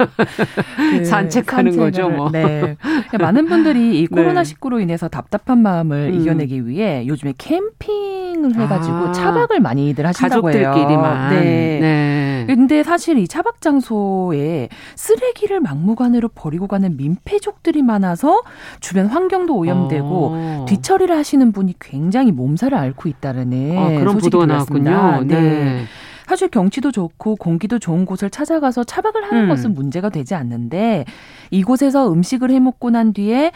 Speaker 2: 그 산책하는 거죠, 뭐.
Speaker 6: 네. 많은 분들이 이 코로나 19로 인해서 답답한 마음을 음. 이겨내기 위해 요즘에 캠핑을 해가지고 아, 차박을 많이들 하신다고
Speaker 2: 해요. 가족들끼리만.
Speaker 6: 네. 네. 근데 사실 이 차박 장소에 쓰레기를 막무가내로 버리고 가는 민폐족들이 많아서 주변 환경도 오염되고 어. 뒤처리를 하시는 분이 굉장히 몸살을 앓고 있다는 아,
Speaker 2: 그런 보도가 나왔군요. 네. 네.
Speaker 6: 사실 경치도 좋고 공기도 좋은 곳을 찾아가서 차박을 하는 음. 것은 문제가 되지 않는데 이곳에서 음식을 해 먹고 난 뒤에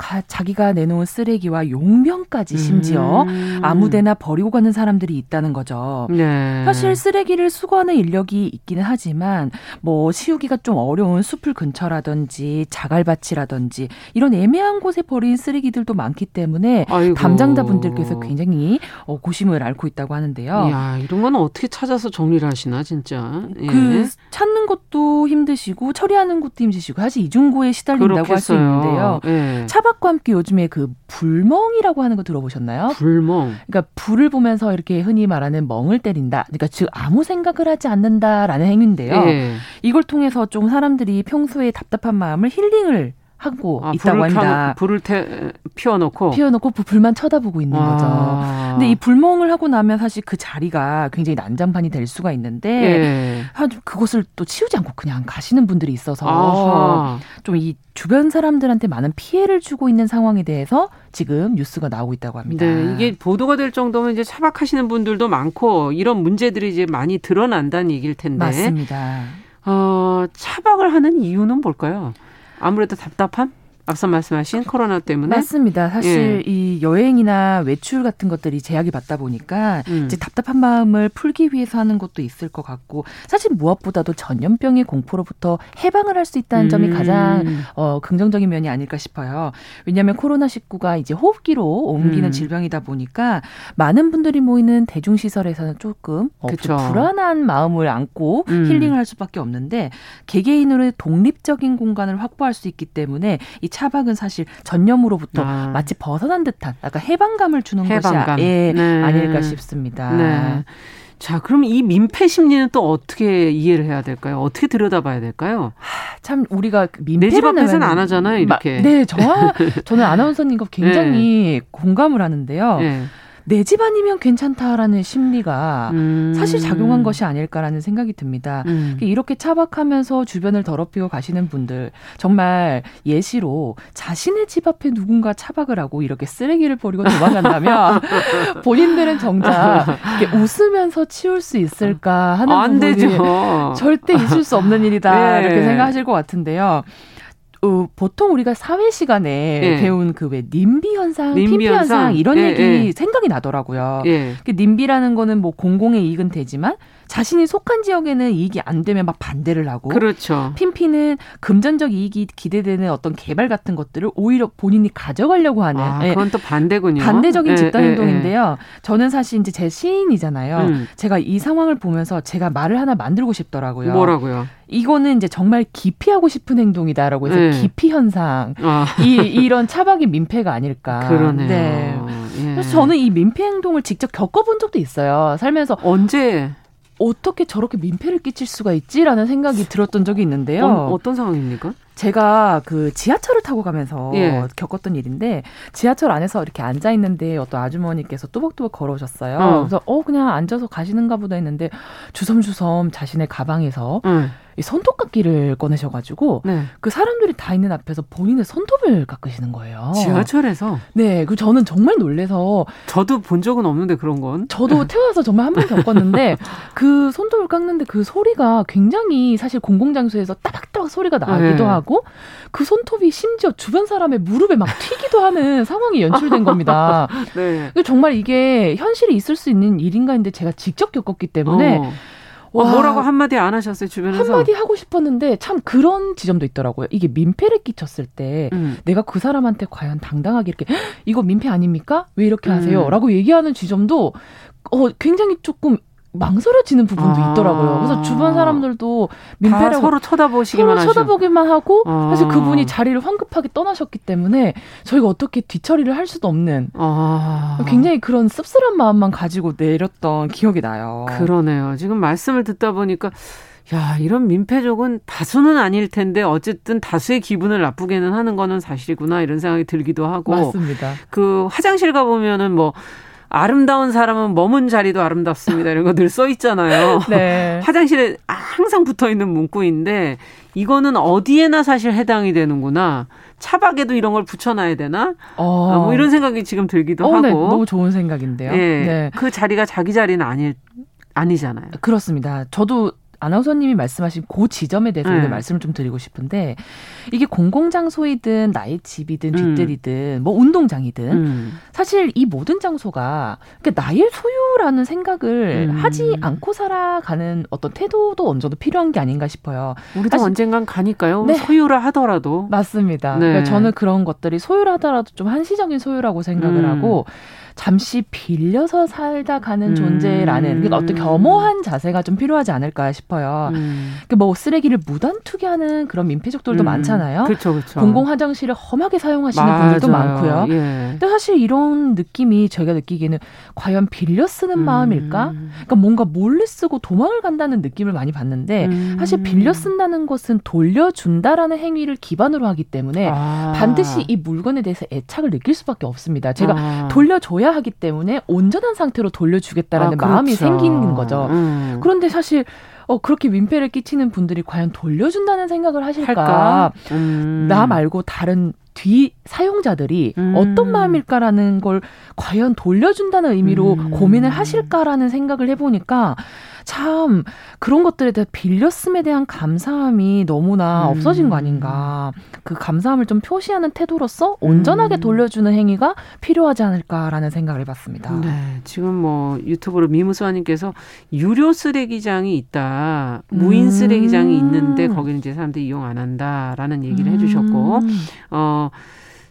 Speaker 6: 가, 자기가 내놓은 쓰레기와 용병까지 심지어 음. 아무데나 버리고 가는 사람들이 있다는 거죠. 네. 사실 쓰레기를 수거하는 인력이 있기는 하지만 뭐 치우기가 좀 어려운 숲을 근처라든지 자갈밭이라든지 이런 애매한 곳에 버린 쓰레기들도 많기 때문에 아이고. 담당자분들께서 굉장히 어, 고심을 앓고 있다고 하는데요.
Speaker 2: 야 이런 건 어떻게 찾아서 정리를 하시나 진짜.
Speaker 6: 예. 그 찾는 것도 힘드시고 처리하는 것도 힘드시고 사실 이중고에 시달린다고 할 수 있는데요. 예. 차박 차박과 함께 요즘에 그 불멍이라고 하는 거 들어보셨나요?
Speaker 2: 불멍.
Speaker 6: 그러니까 불을 보면서 이렇게 흔히 말하는 멍을 때린다. 그러니까 즉 아무 생각을 하지 않는다라는 행위인데요. 예. 이걸 통해서 좀 사람들이 평소에 답답한 마음을 힐링을 하고 아, 있다고 불을 합니다.
Speaker 2: 켜, 불을 태, 피워놓고
Speaker 6: 피워놓고 불만 쳐다보고 있는 아. 거죠. 근데 이 불멍을 하고 나면 사실 그 자리가 굉장히 난장판이 될 수가 있는데 예. 그것을 또 치우지 않고 그냥 가시는 분들이 있어서 좀 이 주변 사람들한테 많은 피해를 주고 있는 상황에 대해서 지금 뉴스가 나오고 있다고 합니다.
Speaker 2: 네, 이게 보도가 될 정도면 이제 차박하시는 분들도 많고 이런 문제들이 이제 많이 드러난다는 얘기일 텐데.
Speaker 6: 맞습니다.
Speaker 2: 어, 차박을 하는 이유는 뭘까요? 아무래도 답답함? 앞서 말씀하신 코로나 때문에
Speaker 6: 맞습니다. 사실 예. 이 여행이나 외출 같은 것들이 제약이 받다 보니까 음. 이제 답답한 마음을 풀기 위해서 하는 것도 있을 것 같고 사실 무엇보다도 전염병의 공포로부터 해방을 할 수 있다는 음. 점이 가장 어, 긍정적인 면이 아닐까 싶어요. 왜냐하면 코로나 19가 이제 호흡기로 옮기는 음. 질병이다 보니까 많은 분들이 모이는 대중 시설에서는 조금 어, 불안한 마음을 안고 음. 힐링을 할 수밖에 없는데 개개인으로 독립적인 공간을 확보할 수 있기 때문에 이 차박은 사실 전염으로부터 아. 마치 벗어난 듯한 약간 해방감을 주는 해방감. 것이 예, 네. 아닐까 싶습니다. 네.
Speaker 2: 자, 그럼 이 민폐 심리는 또 어떻게 이해를 해야 될까요? 어떻게 들여다봐야 될까요?
Speaker 6: 하, 참 우리가 민폐
Speaker 2: 내집 앞에서는 안 하잖아요, 이렇게.
Speaker 6: 마, 네, 저와 저는 아나운서님과 굉장히 네. 공감을 하는데요. 네. 내집 아니면 괜찮다라는 심리가 음. 사실 작용한 것이 아닐까라는 생각이 듭니다. 음. 이렇게 차박하면서 주변을 더럽히고 가시는 분들 정말 예시로 자신의 집 앞에 누군가 차박을 하고 이렇게 쓰레기를 버리고 도망간다면 본인들은 정작 웃으면서 치울 수 있을까 하는 안 부분이 되죠. 절대 있을 수 없는 일이다 네. 이렇게 생각하실 것 같은데요. 어, 보통 우리가 사회 시간에 예. 배운 그 왜 님비 현상, 님비 현상, 현상 이런 예, 얘기 예. 생각이 나더라고요. 예. 그 님비라는 거는 뭐 공공의 이익은 되지만 자신이 속한 지역에는 이익이 안 되면 막 반대를 하고
Speaker 2: 그렇죠.
Speaker 6: 핀피는 금전적 이익이 기대되는 어떤 개발 같은 것들을 오히려 본인이 가져가려고 하는
Speaker 2: 아, 그건 예. 또 반대군요.
Speaker 6: 반대적인 예, 집단 행동인데요. 저는 사실 이제 제 시인이잖아요. 음. 제가 이 상황을 보면서 제가 말을 하나 만들고 싶더라고요.
Speaker 2: 뭐라고요?
Speaker 6: 이거는 이제 정말 기피하고 싶은 행동이다라고 해서 네. 기피 현상 아. 이 이런 차박의 민폐가 아닐까.
Speaker 2: 그러네요. 네.
Speaker 6: 예. 그래서 저는 이 민폐 행동을 직접 겪어본 적도 있어요. 살면서
Speaker 2: 언제
Speaker 6: 어떻게 저렇게 민폐를 끼칠 수가 있지라는 생각이 들었던 적이 있는데요.
Speaker 2: 어, 떤 상황입니까?
Speaker 6: 제가 그 지하철을 타고 가면서 예. 겪었던 일인데 지하철 안에서 이렇게 앉아 있는데 어떤 아주머니께서 뚜벅뚜벅 걸어오셨어요. 어. 그래서 어 그냥 앉아서 가시는가 보다 했는데 주섬주섬 자신의 가방에서 음. 이 손톱깎이를 꺼내셔가지고 네. 그 사람들이 다 있는 앞에서 본인의 손톱을 깎으시는 거예요.
Speaker 2: 지하철에서?
Speaker 6: 네, 그 저는 정말 놀래서
Speaker 2: 저도 본 적은 없는데 그런 건
Speaker 6: 저도 태어나서 정말 한 번 겪었는데 그 손톱을 깎는데 그 소리가 굉장히 사실 공공장소에서 따박따박 소리가 나기도 네. 하고 그 손톱이 심지어 주변 사람의 무릎에 막 튀기도 하는 상황이 연출된 겁니다. 네. 정말 이게 현실이 있을 수 있는 일인가 했는데 제가 직접 겪었기 때문에. 어.
Speaker 2: 와, 뭐라고 한마디 안 하셨어요, 주변에서?
Speaker 6: 한마디 하고 싶었는데 참 그런 지점도 있더라고요. 이게 민폐를 끼쳤을 때 음. 내가 그 사람한테 과연 당당하게 이렇게 이거 민폐 아닙니까? 왜 이렇게 하세요? 음. 라고 얘기하는 지점도 어, 굉장히 조금 망설여지는 부분도 아. 있더라고요. 그래서 주변 사람들도 민폐라고
Speaker 2: 서로 쳐다보시기만
Speaker 6: 서로 쳐다보기만 하고 아. 사실 그분이 자리를 황급하게 떠나셨기 때문에 저희가 어떻게 뒤처리를 할 수도 없는 아. 굉장히 그런 씁쓸한 마음만 가지고 내렸던 기억이 나요.
Speaker 2: 그러네요. 지금 말씀을 듣다 보니까 야, 이런 민폐족은 다수는 아닐 텐데 어쨌든 다수의 기분을 나쁘게는 하는 거는 사실이구나 이런 생각이 들기도 하고
Speaker 6: 맞습니다.
Speaker 2: 그 화장실 가 보면은 뭐 아름다운 사람은 머문 자리도 아름답습니다. 이런 거 늘 써 있잖아요. 네. 화장실에 항상 붙어 있는 문구인데 이거는 어디에나 사실 해당이 되는구나. 차박에도 이런 걸 붙여놔야 되나? 어. 아, 뭐 이런 생각이 지금 들기도 어, 네. 하고.
Speaker 6: 네. 너무 좋은 생각인데요. 예. 네.
Speaker 2: 그 자리가 자기 자리는 아닐 아니잖아요.
Speaker 6: 그렇습니다. 저도 아나운서님이 말씀하신 그 지점에 대해서 네. 말씀을 좀 드리고 싶은데 이게 공공장소이든 나의 집이든 뒷뜰이든 음. 뭐 운동장이든 음. 사실 이 모든 장소가 그러니까 나의 소유라는 생각을 음. 하지 않고 살아가는 어떤 태도도 정도 필요한 게 아닌가 싶어요.
Speaker 2: 우리도 사실, 언젠간 가니까요. 네. 소유라 하더라도
Speaker 6: 맞습니다. 네. 그러니까 저는 그런 것들이 소유라 하더라도 좀 한시적인 소유라고 생각을 음. 하고 잠시 빌려서 살다 가는 음. 존재라는 그러니까 어떤 겸허한 자세가 좀 필요하지 않을까 싶어요. 음. 그러니까 뭐 쓰레기를 무단 투기하는 그런 민폐족들도 음. 많잖아요.
Speaker 2: 그렇죠, 그렇죠.
Speaker 6: 공공 화장실을 험하게 사용하시는 맞아요. 분들도 많고요. 예. 근데 사실 이런 느낌이 저희가 느끼기에는 과연 빌려 쓰는 음. 마음일까? 그러니까 뭔가 몰래 쓰고 도망을 간다는 느낌을 많이 받는데 음. 사실 빌려 쓴다는 것은 돌려준다라는 행위를 기반으로 하기 때문에 아. 반드시 이 물건에 대해서 애착을 느낄 수밖에 없습니다. 제가 아. 돌려줘야 하기 때문에 온전한 상태로 돌려주겠다라는 아, 그렇죠. 마음이 생기는 거죠. 음. 그런데 사실 어, 그렇게 민폐를 끼치는 분들이 과연 돌려준다는 생각을 하실까? 음. 나 말고 다른 뒤 사용자들이 음. 어떤 마음일까라는 걸 과연 돌려준다는 의미로 음. 고민을 하실까라는 생각을 해보니까 참 그런 것들에 대해 빌렸음에 대한 감사함이 너무나 음. 없어진 거 아닌가. 그 감사함을 좀 표시하는 태도로서 온전하게 음. 돌려주는 행위가 필요하지 않을까라는 생각을 해봤습니다.
Speaker 2: 네. 지금 뭐 유튜브로 미무수아님께서 유료 쓰레기장이 있다. 무인 음. 쓰레기장이 있는데 거기는 이제 사람들이 이용 안 한다라는 얘기를 해주셨고, 음. 어,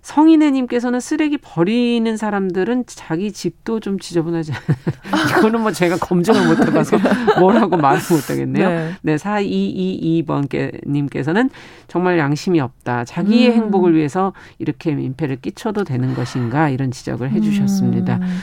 Speaker 2: 성인애님께서는 쓰레기 버리는 사람들은 자기 집도 좀 지저분하지 않아요. 이거는 뭐 제가 검증을 못 해봐서 뭐라고 말을 못 하겠네요. 네. 네, 4222번님께서는 정말 양심이 없다. 자기의 음. 행복을 위해서 이렇게 민폐를 끼쳐도 되는 것인가 이런 지적을 해 주셨습니다. 음.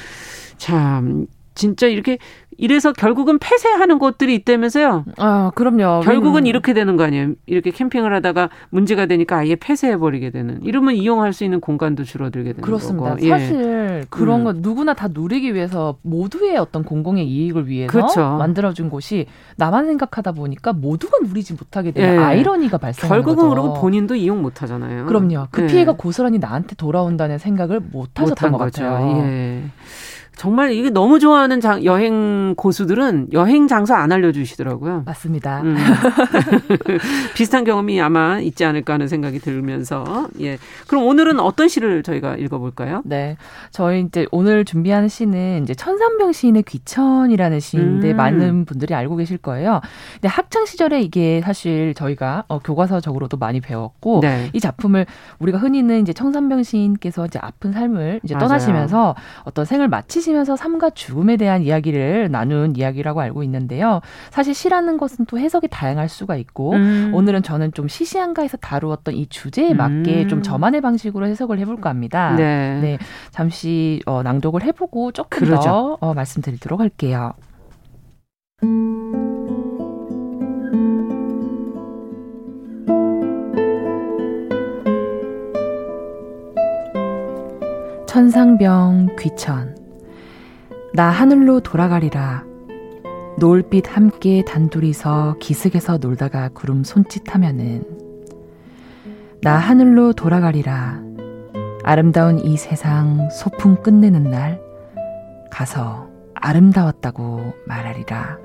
Speaker 2: 참, 진짜 이렇게 이래서 결국은 폐쇄하는 곳들이 있다면서요?
Speaker 6: 아, 그럼요.
Speaker 2: 결국은 음. 이렇게 되는 거 아니에요? 이렇게 캠핑을 하다가 문제가 되니까 아예 폐쇄해 버리게 되는. 이러면 이용할 수 있는 공간도 줄어들게 되는
Speaker 6: 그렇습니다.
Speaker 2: 거고.
Speaker 6: 사실 예. 그런 음. 거 누구나 다 누리기 위해서 모두의 어떤 공공의 이익을 위해서 그렇죠. 만들어 준 곳이 나만 생각하다 보니까 모두가 누리지 못하게 되는 예. 아이러니가 발생하는
Speaker 2: 결국은 그리고 본인도 이용 못 하잖아요.
Speaker 6: 그럼요. 그 예. 피해가 고스란히 나한테 돌아온다는 생각을 못 하셨던 것 거죠. 같아요. 예.
Speaker 2: 정말 이게 너무 좋아하는 장, 여행 고수들은 여행 장소 안 알려주시더라고요.
Speaker 6: 맞습니다.
Speaker 2: 음. 비슷한 경험이 아마 있지 않을까 하는 생각이 들면서 예. 그럼 오늘은 어떤 시를 저희가 읽어볼까요?
Speaker 6: 네, 저희 이제 오늘 준비하는 시는 이제 천산병 시인의 귀천이라는 시인데 음. 많은 분들이 알고 계실 거예요. 근데 학창 시절에 이게 사실 저희가 어, 교과서적으로도 많이 배웠고 네. 이 작품을 우리가 흔히는 이제 청산병 시인께서 이제 아픈 삶을 이제 맞아요. 떠나시면서 어떤 생을 마치 하시면서 삶과 죽음에 대한 이야기를 나눈 이야기라고 알고 있는데요. 사실 시라는 것은 또 해석이 다양할 수가 있고 음. 오늘은 저는 좀 시시한가에서 다루었던 이 주제에 맞게 음. 좀 저만의 방식으로 해석을 해볼까 합니다. 네. 네 잠시 어, 낭독을 해보고 조금 그러죠. 더 어, 말씀드리도록 할게요. 천상병 귀천 나 하늘로 돌아가리라. 노을빛 함께 단둘이서 기슭에서 놀다가 구름 손짓하면은 나 하늘로 돌아가리라. 아름다운 이 세상 소풍 끝내는 날 가서 아름다웠다고 말하리라.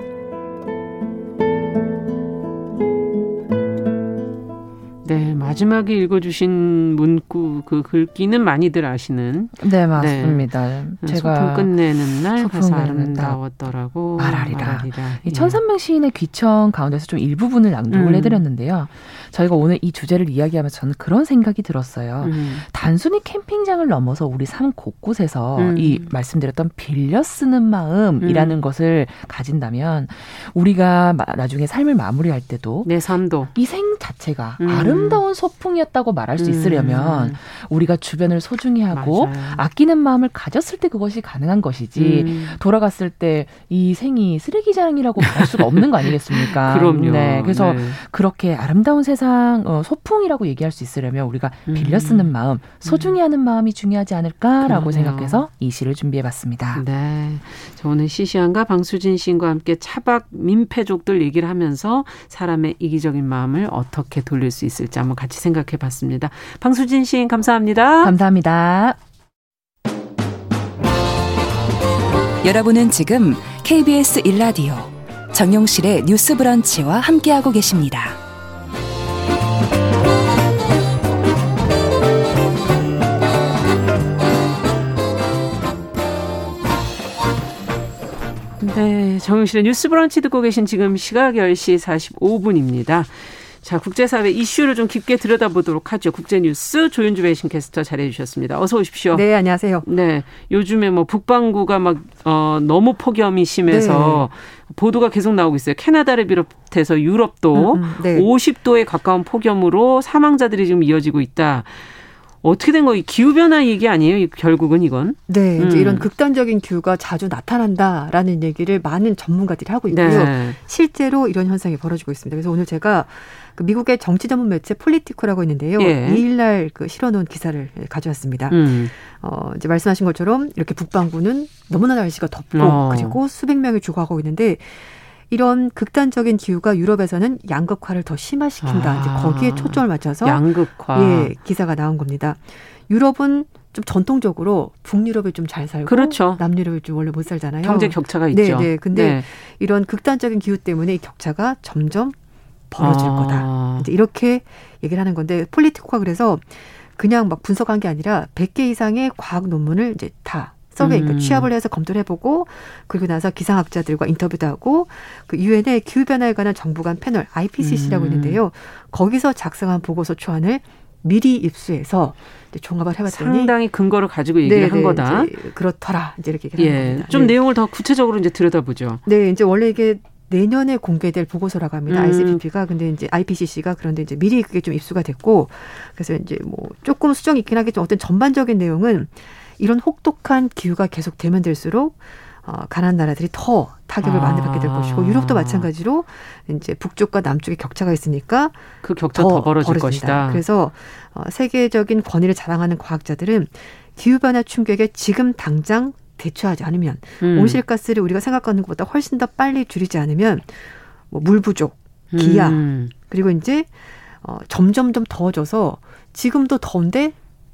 Speaker 2: 네, 마지막에 읽어주신 문구 그 글귀는 많이들 아시는.
Speaker 6: 네, 맞습니다. 네.
Speaker 2: 제가 소풍 끝내는 날 가서 아름다웠더라고
Speaker 6: 말하리라. 말하리라. 이 예. 천삼명 시인의 귀청 가운데서 좀 일부분을 낭독을 음. 해드렸는데요. 저희가 오늘 이 주제를 이야기하면서 저는 그런 생각이 들었어요. 음. 단순히 캠핑장을 넘어서 우리 삶 곳곳에서 음. 이 말씀드렸던 빌려 쓰는 마음이라는 음. 것을 가진다면 우리가 나중에 삶을 마무리할 때도
Speaker 2: 내 삶도
Speaker 6: 이 생 자체가 음. 아름다운 소풍이었다고 말할 수 음. 있으려면 우리가 주변을 소중히 하고 맞아요. 아끼는 마음을 가졌을 때 그것이 가능한 것이지 음. 돌아갔을 때 이 생이 쓰레기장이라고 말할 수가 없는 거 아니겠습니까?
Speaker 2: 그럼요.
Speaker 6: 네. 그래서 네. 그렇게 아름다운 세상 세상 어, 소풍이라고 얘기할 수 있으려면 우리가 빌려 쓰는 음. 마음, 소중히 하는 마음이 중요하지 않을까라고 그러네요. 생각해서 이 시를 준비해봤습니다.
Speaker 2: 네, 저 오늘 시시한과 방수진 시인과 함께 차박 민폐족들 얘기를 하면서 사람의 이기적인 마음을 어떻게 돌릴 수 있을지 한번 같이 생각해봤습니다. 방수진 시인 감사합니다.
Speaker 6: 감사합니다.
Speaker 1: 여러분은 지금
Speaker 7: KBS 일라디오 정용실의 뉴스 브런치와 함께하고 계십니다.
Speaker 2: 정용실의 뉴스 브런치 듣고 계신 지금 시각 10시 45분입니다. 자, 국제사회 이슈를 좀 깊게 들여다보도록 하죠. 국제뉴스 조윤주 배신 캐스터 잘해주셨습니다. 어서 오십시오.
Speaker 8: 네, 안녕하세요.
Speaker 2: 네, 요즘에 뭐 북반구가 막 어, 너무 폭염이 심해서 네. 보도가 계속 나오고 있어요. 캐나다를 비롯해서 유럽도 음, 음, 네. 50도에 가까운 폭염으로 사망자들이 지금 이어지고 있다. 어떻게 된 거예요? 기후 변화 얘기 아니에요? 결국은 이건?
Speaker 8: 네, 음. 이제 이런 극단적인 기후가 자주 나타난다라는 얘기를 많은 전문가들이 하고 있고요. 네. 실제로 이런 현상이 벌어지고 있습니다. 그래서 오늘 제가 그 미국의 정치 전문 매체 폴리티코라고 있는데요. 예. 2일날 그 실어놓은 기사를 가져왔습니다. 음. 어, 이제 말씀하신 것처럼 이렇게 북반구는 너무나 날씨가 덥고 어. 그리고 수백 명이 죽어가고 있는데 이런 극단적인 기후가 유럽에서는 양극화를 더 심화시킨다. 아. 이제 거기에 초점을 맞춰서
Speaker 2: 양극화.
Speaker 8: 예, 기사가 나온 겁니다. 유럽은 좀 전통적으로 북유럽이 좀 잘 살고 그렇죠. 남유럽이 좀 원래 못 살잖아요.
Speaker 2: 경제 격차가 있죠.
Speaker 8: 네, 네. 근데 네. 이런 극단적인 기후 때문에 이 격차가 점점 벌어질 아. 거다. 이제 이렇게 얘기를 하는 건데 폴리티코가 그래서 그냥 막 분석한 게 아니라 100개 이상의 과학 논문을 이제 다 서베이, 그러니까 음. 취합을 해서 검토를 해보고 그리고 나서 기상학자들과 인터뷰도 하고 그 유엔의 기후 변화에 관한 정부 간 패널 IPCC라고 음. 있는데요. 거기서 작성한 보고서 초안을 미리 입수해서 종합을 해봤더니
Speaker 2: 상당히 근거를 가지고 얘기를 네네, 한 거다.
Speaker 8: 이제 그렇더라. 이제 이렇게 얘기를
Speaker 2: 예,
Speaker 8: 한 겁니다.
Speaker 2: 좀 네. 내용을 더 구체적으로 이제 들여다보죠.
Speaker 8: 네, 이제 원래 이게 내년에 공개될 보고서라고 합니다. 음. ICPP가 근데 이제 IPCC가 그런데 이제 미리 그게 좀 입수가 됐고 그래서 이제 뭐 조금 수정이 있긴 하겠지만 어떤 전반적인 내용은 이런 혹독한 기후가 계속되면 될수록 어, 가난한 나라들이 더 타격을 아. 많이 받게 될 것이고 유럽도 마찬가지로 이제 북쪽과 남쪽의 격차가 있으니까
Speaker 2: 그 격차 더, 더 벌어질 벌어진다. 것이다.
Speaker 8: 그래서 어, 세계적인 권위를 자랑하는 과학자들은 기후 변화 충격에 지금 당장 대처하지 않으면 음. 온실가스를 우리가 생각하는 것보다 훨씬 더 빨리 줄이지 않으면 뭐 물 부족, 기아 음. 그리고 이제 어, 점점 좀 더워져서 지금도 더운데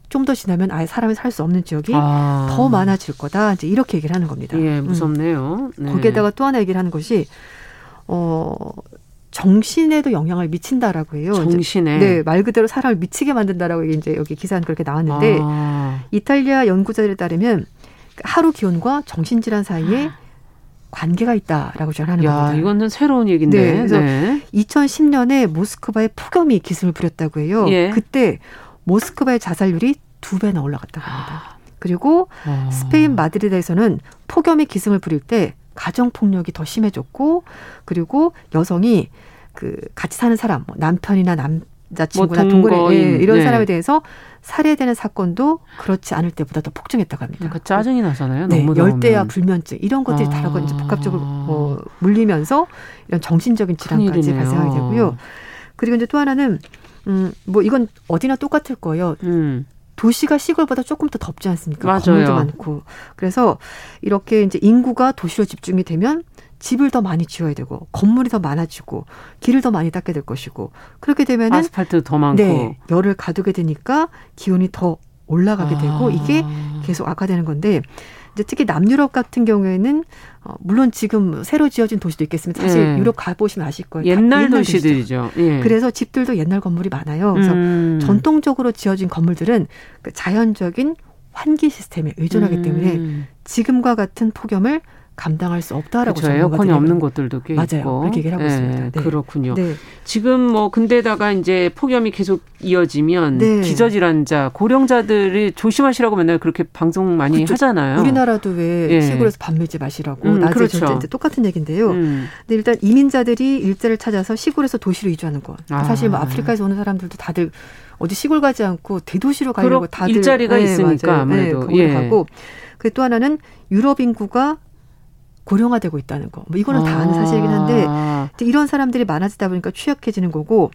Speaker 8: 좀 더 지나면 아예 사람이 살 수 없는 지역이 아. 더 많아질 거다. 이제 이렇게 얘기를 하는 겁니다.
Speaker 2: 예, 무섭네요. 음.
Speaker 8: 네. 거기에다가 또 하나 얘기를 하는 것이 어 정신에도 영향을 미친다라고 해요.
Speaker 2: 정신에.
Speaker 8: 네, 말 그대로 사람을 미치게 만든다라고 이제 여기 기사는 그렇게 나왔는데 아. 이탈리아 연구자들에 따르면 하루 기온과 정신질환 사이에 관계가 있다라고 전하는 야, 겁니다.
Speaker 2: 이거는 새로운 얘기인데.
Speaker 8: 네, 그래서 네. 2010년에 모스크바에 폭염이 기승을 부렸다고 해요. 예. 그때 모스크바의 자살률이 두 배나 올라갔다고 합니다. 그리고 어. 스페인 마드리드에서는 폭염이 기승을 부릴 때 가정 폭력이 더 심해졌고 그리고 여성이 그 같이 사는 사람, 뭐 남편이나 남자친구나 뭐 동거인 예, 이런 네. 사람에 대해서 살해되는 사건도 그렇지 않을 때보다 더 폭증했다고 합니다.
Speaker 2: 그 짜증이 나잖아요.
Speaker 8: 네, 열대야 불면증 이런 것들이 아. 다르고 이제 복합적으로 어, 물리면서 이런 정신적인 질환까지 발생하게 되고요. 그리고 이제 또 하나는 음, 뭐 이건 어디나 똑같을 거예요. 음. 도시가 시골보다 조금 더 덥지 않습니까? 맞아요. 건물도 많고. 그래서 이렇게 이제 인구가 도시로 집중이 되면 집을 더 많이 지어야 되고 건물이 더 많아지고 길을 더 많이 닦게 될 것이고 그렇게 되면
Speaker 2: 아스팔트 더 많고
Speaker 8: 네, 열을 가두게 되니까 기온이 더 올라가게 아. 되고 이게 계속 악화되는 건데 이제 특히 남유럽 같은 경우에는 어, 물론 지금 새로 지어진 도시도 있겠습니다. 사실 네. 유럽 가보시면 아실 거예요.
Speaker 2: 옛날, 옛날 도시들이죠.
Speaker 8: 예. 그래서 집들도 옛날 건물이 많아요. 그래서 음. 전통적으로 지어진 건물들은 그 자연적인 환기 시스템에 의존하기 음. 때문에 지금과 같은 폭염을 감당할 수 없다라고
Speaker 2: 그렇죠. 에어컨이 없는 곳들도 꽤
Speaker 8: 맞아요.
Speaker 2: 있고
Speaker 8: 그렇게 얘기를 하고 네, 있습니다.
Speaker 2: 네. 그렇군요. 네. 지금 뭐 근데다가 이제 폭염이 계속 이어지면 네. 기저질환자, 고령자들이 조심하시라고 맨날 그렇게 방송 많이 그렇죠. 하잖아요.
Speaker 8: 우리나라도 왜 예. 시골에서 밥 밀지 마시라고 음, 낮에 그렇죠. 이제 똑같은 얘기인데요. 음. 근데 일단 이민자들이 일자를 찾아서 시골에서 도시로 이주하는 것. 아. 사실 뭐 아프리카에서 오는 사람들도 다들 어디 시골 가지 않고 대도시로 가려고 다들
Speaker 2: 일자리가 네, 있으니까 맞아요. 아무래도
Speaker 8: 네, 예. 가고 그 또 하나는 유럽 인구가 고령화되고 있다는 거. 뭐 이거는 다 아는 사실이긴 한데 아. 이런 사람들이 많아지다 보니까 취약해지는 거고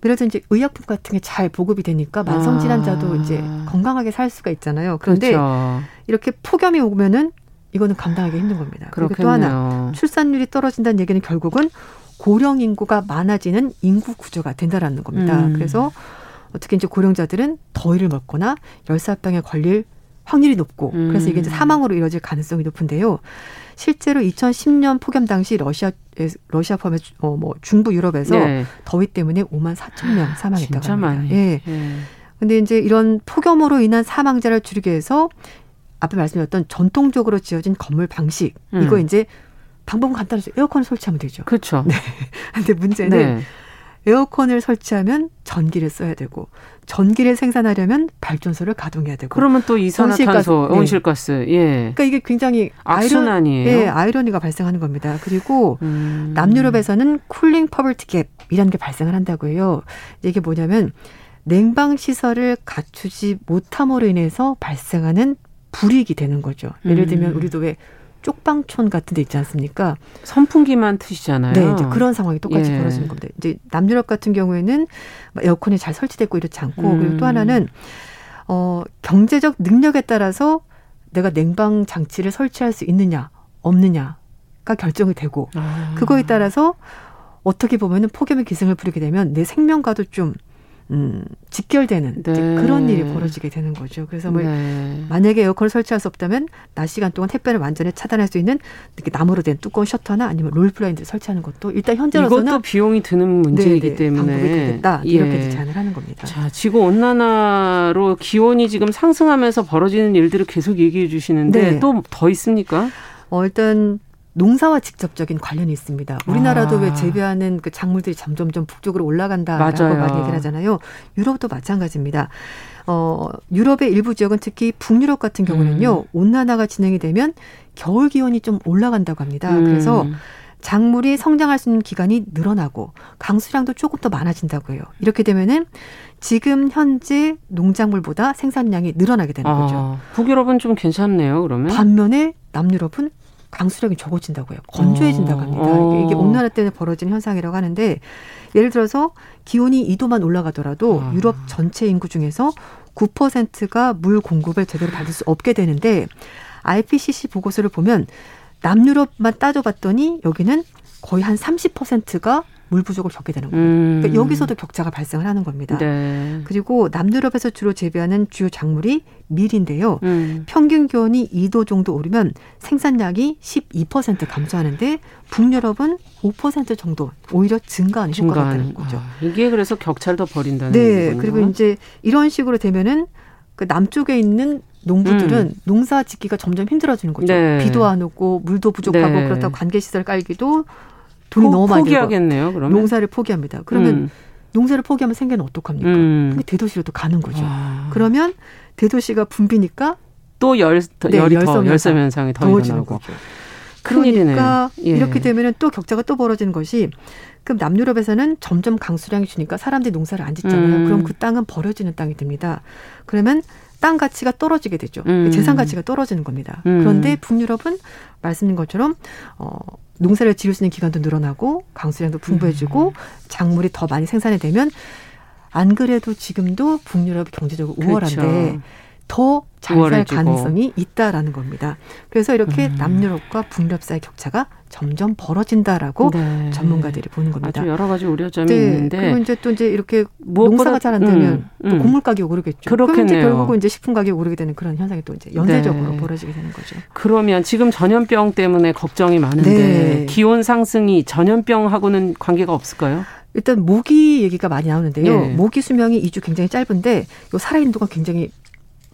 Speaker 8: 그래서 이제 의약품 같은 게 잘 보급이 되니까 만성 질환자도 아. 이제 건강하게 살 수가 있잖아요. 그런데 그렇죠. 이렇게 폭염이 오면은 이거는 감당하기 힘든 겁니다. 그리고 또 하나 출산율이 떨어진다는 얘기는 결국은 고령 인구가 많아지는 인구 구조가 된다라는 겁니다. 음. 그래서 어떻게 이제 고령자들은 더위를 먹거나 열사병에 걸릴 확률이 높고 그래서 이게 이제 음. 사망으로 이뤄질 가능성이 높은데요. 실제로 2010년 폭염 당시 러시아 러시아 포함해 어, 뭐 중부 유럽에서 네. 더위 때문에 5만 4천 명 사망했다고
Speaker 2: 진짜 합니다. 많이.
Speaker 8: 예. 네. 근데 이제 이런 폭염으로 인한 사망자를 줄이기 위해서 앞에 말씀드렸던 전통적으로 지어진 건물 방식 음. 이거 이제 방법은 간단하죠. 에어컨을 설치하면 되죠.
Speaker 2: 그렇죠.
Speaker 8: 네. 근데 문제는 네. 에어컨을 설치하면 전기를 써야 되고 전기를 생산하려면 발전소를 가동해야 되고
Speaker 2: 그러면 또 이산화탄소, 네. 온실가스, 예.
Speaker 8: 그러니까 이게 굉장히
Speaker 2: 악순환이에요.
Speaker 8: 아이러, 예, 아이러니가 발생하는 겁니다. 그리고 음. 남유럽에서는 cooling poverty gap이라는 게 발생을 한다고 해요. 이게 뭐냐면 냉방 시설을 갖추지 못함으로 인해서 발생하는 불이익이 되는 거죠. 예를 들면 음. 우리도 왜 쪽방촌 같은 데 있지 않습니까?
Speaker 2: 선풍기만 트시잖아요.
Speaker 8: 네, 이제 그런 상황이 똑같이 예. 벌어지는 겁니다. 이제 남유럽 같은 경우에는 에어컨이 잘 설치됐고 이렇지 않고 음. 그리고 또 하나는 어 경제적 능력에 따라서 내가 냉방 장치를 설치할 수 있느냐 없느냐가 결정이 되고 아. 그거에 따라서 어떻게 보면은 폭염의 기승을 부리게 되면 내 생명과도 좀 음, 직결되는 네. 그런 일이 벌어지게 되는 거죠. 그래서 뭐 네. 만약에 에어컨을 설치할 수 없다면 낮 시간 동안 햇볕을 완전히 차단할 수 있는 이렇게 나무로 된 두꺼운 셔터나 아니면 롤 블라인드를 설치하는 것도 일단 현재로서는
Speaker 2: 이것도 비용이 드는 문제이기 네네, 때문에
Speaker 8: 방법이 되겠다 이렇게 예. 제안을 하는 겁니다.
Speaker 2: 자, 지구 온난화로 기온이 지금 상승하면서 벌어지는 일들을 계속 얘기해 주시는데 네. 또더 있습니까?
Speaker 8: 어, 일단 농사와 직접적인 관련이 있습니다. 우리나라도 아. 왜 재배하는 그 작물들이 점점점 북쪽으로 올라간다라고 맞아요. 많이 얘기를 하잖아요. 유럽도 마찬가지입니다. 어, 유럽의 일부 지역은 특히 북유럽 같은 경우는요, 음. 온난화가 진행이 되면 겨울 기온이 좀 올라간다고 합니다. 음. 그래서 작물이 성장할 수 있는 기간이 늘어나고 강수량도 조금 더 많아진다고 해요. 이렇게 되면은 지금 현재 농작물보다 생산량이 늘어나게 되는 아, 거죠.
Speaker 2: 북유럽은 좀 괜찮네요, 그러면.
Speaker 8: 반면에 남유럽은 강수량이 적어진다고요. 건조해진다고 합니다. 어. 이게 온난화 때문에 벌어진 현상이라고 하는데 예를 들어서 기온이 2도만 올라가더라도 아. 유럽 전체 인구 중에서 9%가 물 공급을 제대로 받을 수 없게 되는데 IPCC 보고서를 보면 남유럽만 따져봤더니 여기는 거의 한 30%가 물 부족을 겪게 되는 거예요. 음. 그러니까 여기서도 격차가 발생을 하는 겁니다. 네. 그리고 남유럽에서 주로 재배하는 주요 작물이 밀인데요. 음. 평균 기온이 2도 정도 오르면 생산량이 12% 감소하는데 북유럽은 5% 정도 오히려 증가하는 효과가 되는 거죠. 아,
Speaker 2: 이게 그래서 격차를 더 벌인다는
Speaker 8: 네. 거군요. 그리고 이제 이런 식으로 되면은 그 남쪽에 있는 농부들은 음. 농사 짓기가 점점 힘들어지는 거죠. 네. 비도 안 오고 물도 부족하고 네. 그렇다고 관계 시설 깔기도 돈이 포, 너무 많이
Speaker 2: 포기하겠네요. 그러면
Speaker 8: 농사를 포기합니다. 그러면 음. 농사를 포기하면 생계는 어떡합니까? 음. 근데 대도시로 또 가는 거죠. 아. 그러면 대도시가 붐비니까
Speaker 2: 또 열, 네, 열이 열섬 더, 열섬 현상이 더 일어나고. 거죠.
Speaker 8: 그러니까 예. 이렇게 되면은 또 격차가 또 벌어지는 것이 그럼 남유럽에서는 점점 강수량이 주니까 사람들이 농사를 안 짓잖아요. 음. 그럼 그 땅은 버려지는 땅이 됩니다. 그러면 땅 가치가 떨어지게 되죠. 음. 재산 가치가 떨어지는 겁니다. 음. 그런데 북유럽은 말씀드린 것처럼 어 농사를 지을 수 있는 기간도 늘어나고 강수량도 풍부해지고 음. 작물이 더 많이 생산이 되면 안 그래도 지금도 북유럽이 경제적으로 우월한데 그렇죠. 더 잘 살 가능성이 있다라는 겁니다. 그래서 이렇게 음. 남유럽과 북유럽 사이 격차가 점점 벌어진다라고 네. 전문가들이 보는 겁니다.
Speaker 2: 아주 여러 가지 우려점이 네. 있는데
Speaker 8: 그리고 이제 또 이제 이렇게 농사가 잘 안 되면 음, 음. 또 곡물 가격이 오르겠죠. 그렇겠네요. 그럼 이제 결국은 이제 식품 가격이 오르게 되는 그런 현상이 또 이제 연쇄적으로 네. 벌어지게 되는 거죠.
Speaker 2: 그러면 지금 전염병 때문에 걱정이 많은데 네. 기온 상승이 전염병하고는 관계가 없을까요?
Speaker 8: 일단 모기 얘기가 많이 나오는데요. 네. 모기 수명이 2주 굉장히 짧은데 요 살아있는 동안 굉장히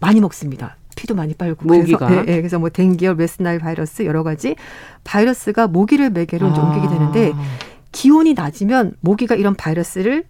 Speaker 8: 많이 먹습니다. 피도 많이 빨고
Speaker 2: 모기가
Speaker 8: 그래서, 네, 네, 그래서 뭐 댕기열, 웨스나일 바이러스 여러 가지 바이러스가 모기를 매개로 아. 옮기게 되는데 기온이 낮으면 모기가 이런 바이러스를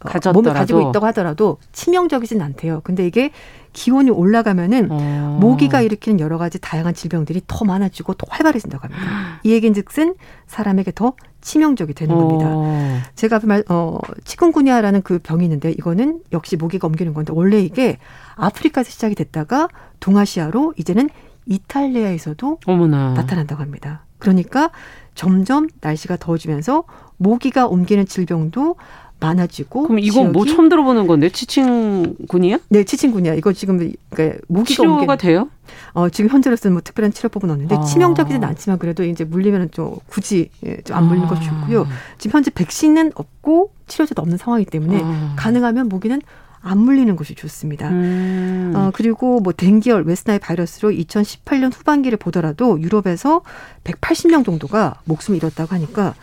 Speaker 8: 가졌더라도. 몸에 가지고 있다고 하더라도 치명적이진 않대요. 근데 이게 기온이 올라가면은 어. 모기가 일으키는 여러 가지 다양한 질병들이 더 많아지고 더 활발해진다고 합니다. 이 얘기인즉슨 사람에게 더 치명적이 되는 겁니다. 어. 제가 앞에 말, 어, 치kun구냐라는 그 병이 있는데 이거는 역시 모기가 옮기는 건데 원래 이게 아프리카에서 시작이 됐다가 동아시아로 이제는 이탈리아에서도 어머나. 나타난다고 합니다. 그러니까 점점 날씨가 더워지면서 모기가 옮기는 질병도 많아지고
Speaker 2: 그럼 이건 뭐 처음 들어보는 건데 치친군이야?
Speaker 8: 네, 치친군이야. 이거 지금 그러니까 모기가
Speaker 2: 치료가 옮기는, 돼요?
Speaker 8: 어, 지금 현재로서는 뭐 특별한 치료법은 없는데 아. 치명적이진 않지만 그래도 이제 물리면은 좀 굳이 예, 좀안 물리는 아. 것이 좋고요. 지금 현재 백신은 없고 치료제도 없는 상황이기 때문에 아. 가능하면 모기는 안 물리는 것이 좋습니다. 음. 어, 그리고 뭐 댕기열 웨스나이 바이러스로 2018년 후반기를 보더라도 유럽에서 180명 정도가 목숨을 잃었다고 하니까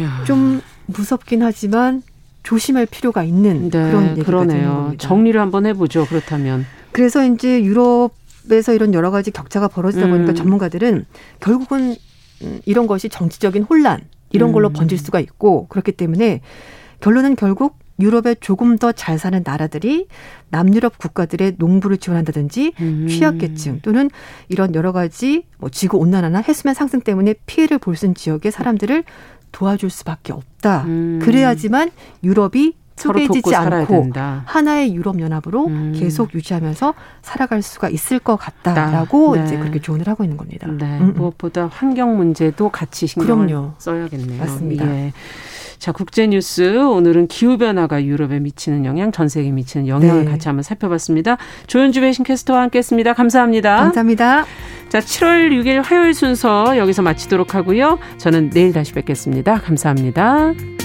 Speaker 8: 야. 좀 무섭긴 하지만 조심할 필요가 있는 네, 그런 얘기가 그러네요.
Speaker 2: 정리를 한번 해보죠. 그렇다면.
Speaker 8: 그래서 이제 유럽 에서 이런 여러 가지 격차가 벌어지다 보니까 음. 전문가들은 결국은 음, 이런 것이 정치적인 혼란 이런 걸로 음. 번질 수가 있고 그렇기 때문에 결론은 결국 유럽에 조금 더 잘 사는 나라들이 남유럽 국가들의 농부를 지원한다든지 음. 취약계층 또는 이런 여러 가지 뭐 지구 온난화나 해수면 상승 때문에 피해를 볼 수 있는 지역의 사람들을 도와줄 수밖에 없다. 음. 그래야지만 유럽이 쪼개지지 않고 하나의 유럽 연합으로 음. 계속 유지하면서 살아갈 수가 있을 것 같다라고 네. 이제 그렇게 조언을 하고 있는 겁니다.
Speaker 2: 네. 음. 무엇보다 환경 문제도 같이 신경을 그럼요. 써야겠네요.
Speaker 8: 맞습니다. 예.
Speaker 2: 자, 국제 뉴스 오늘은 기후 변화가 유럽에 미치는 영향, 전 세계에 미치는 영향을 네. 같이 한번 살펴봤습니다. 조현주 배신 캐스터와 함께했습니다. 감사합니다.
Speaker 8: 감사합니다.
Speaker 2: 자, 7월 6일 화요일 순서 여기서 마치도록 하고요. 저는 내일 다시 뵙겠습니다. 감사합니다.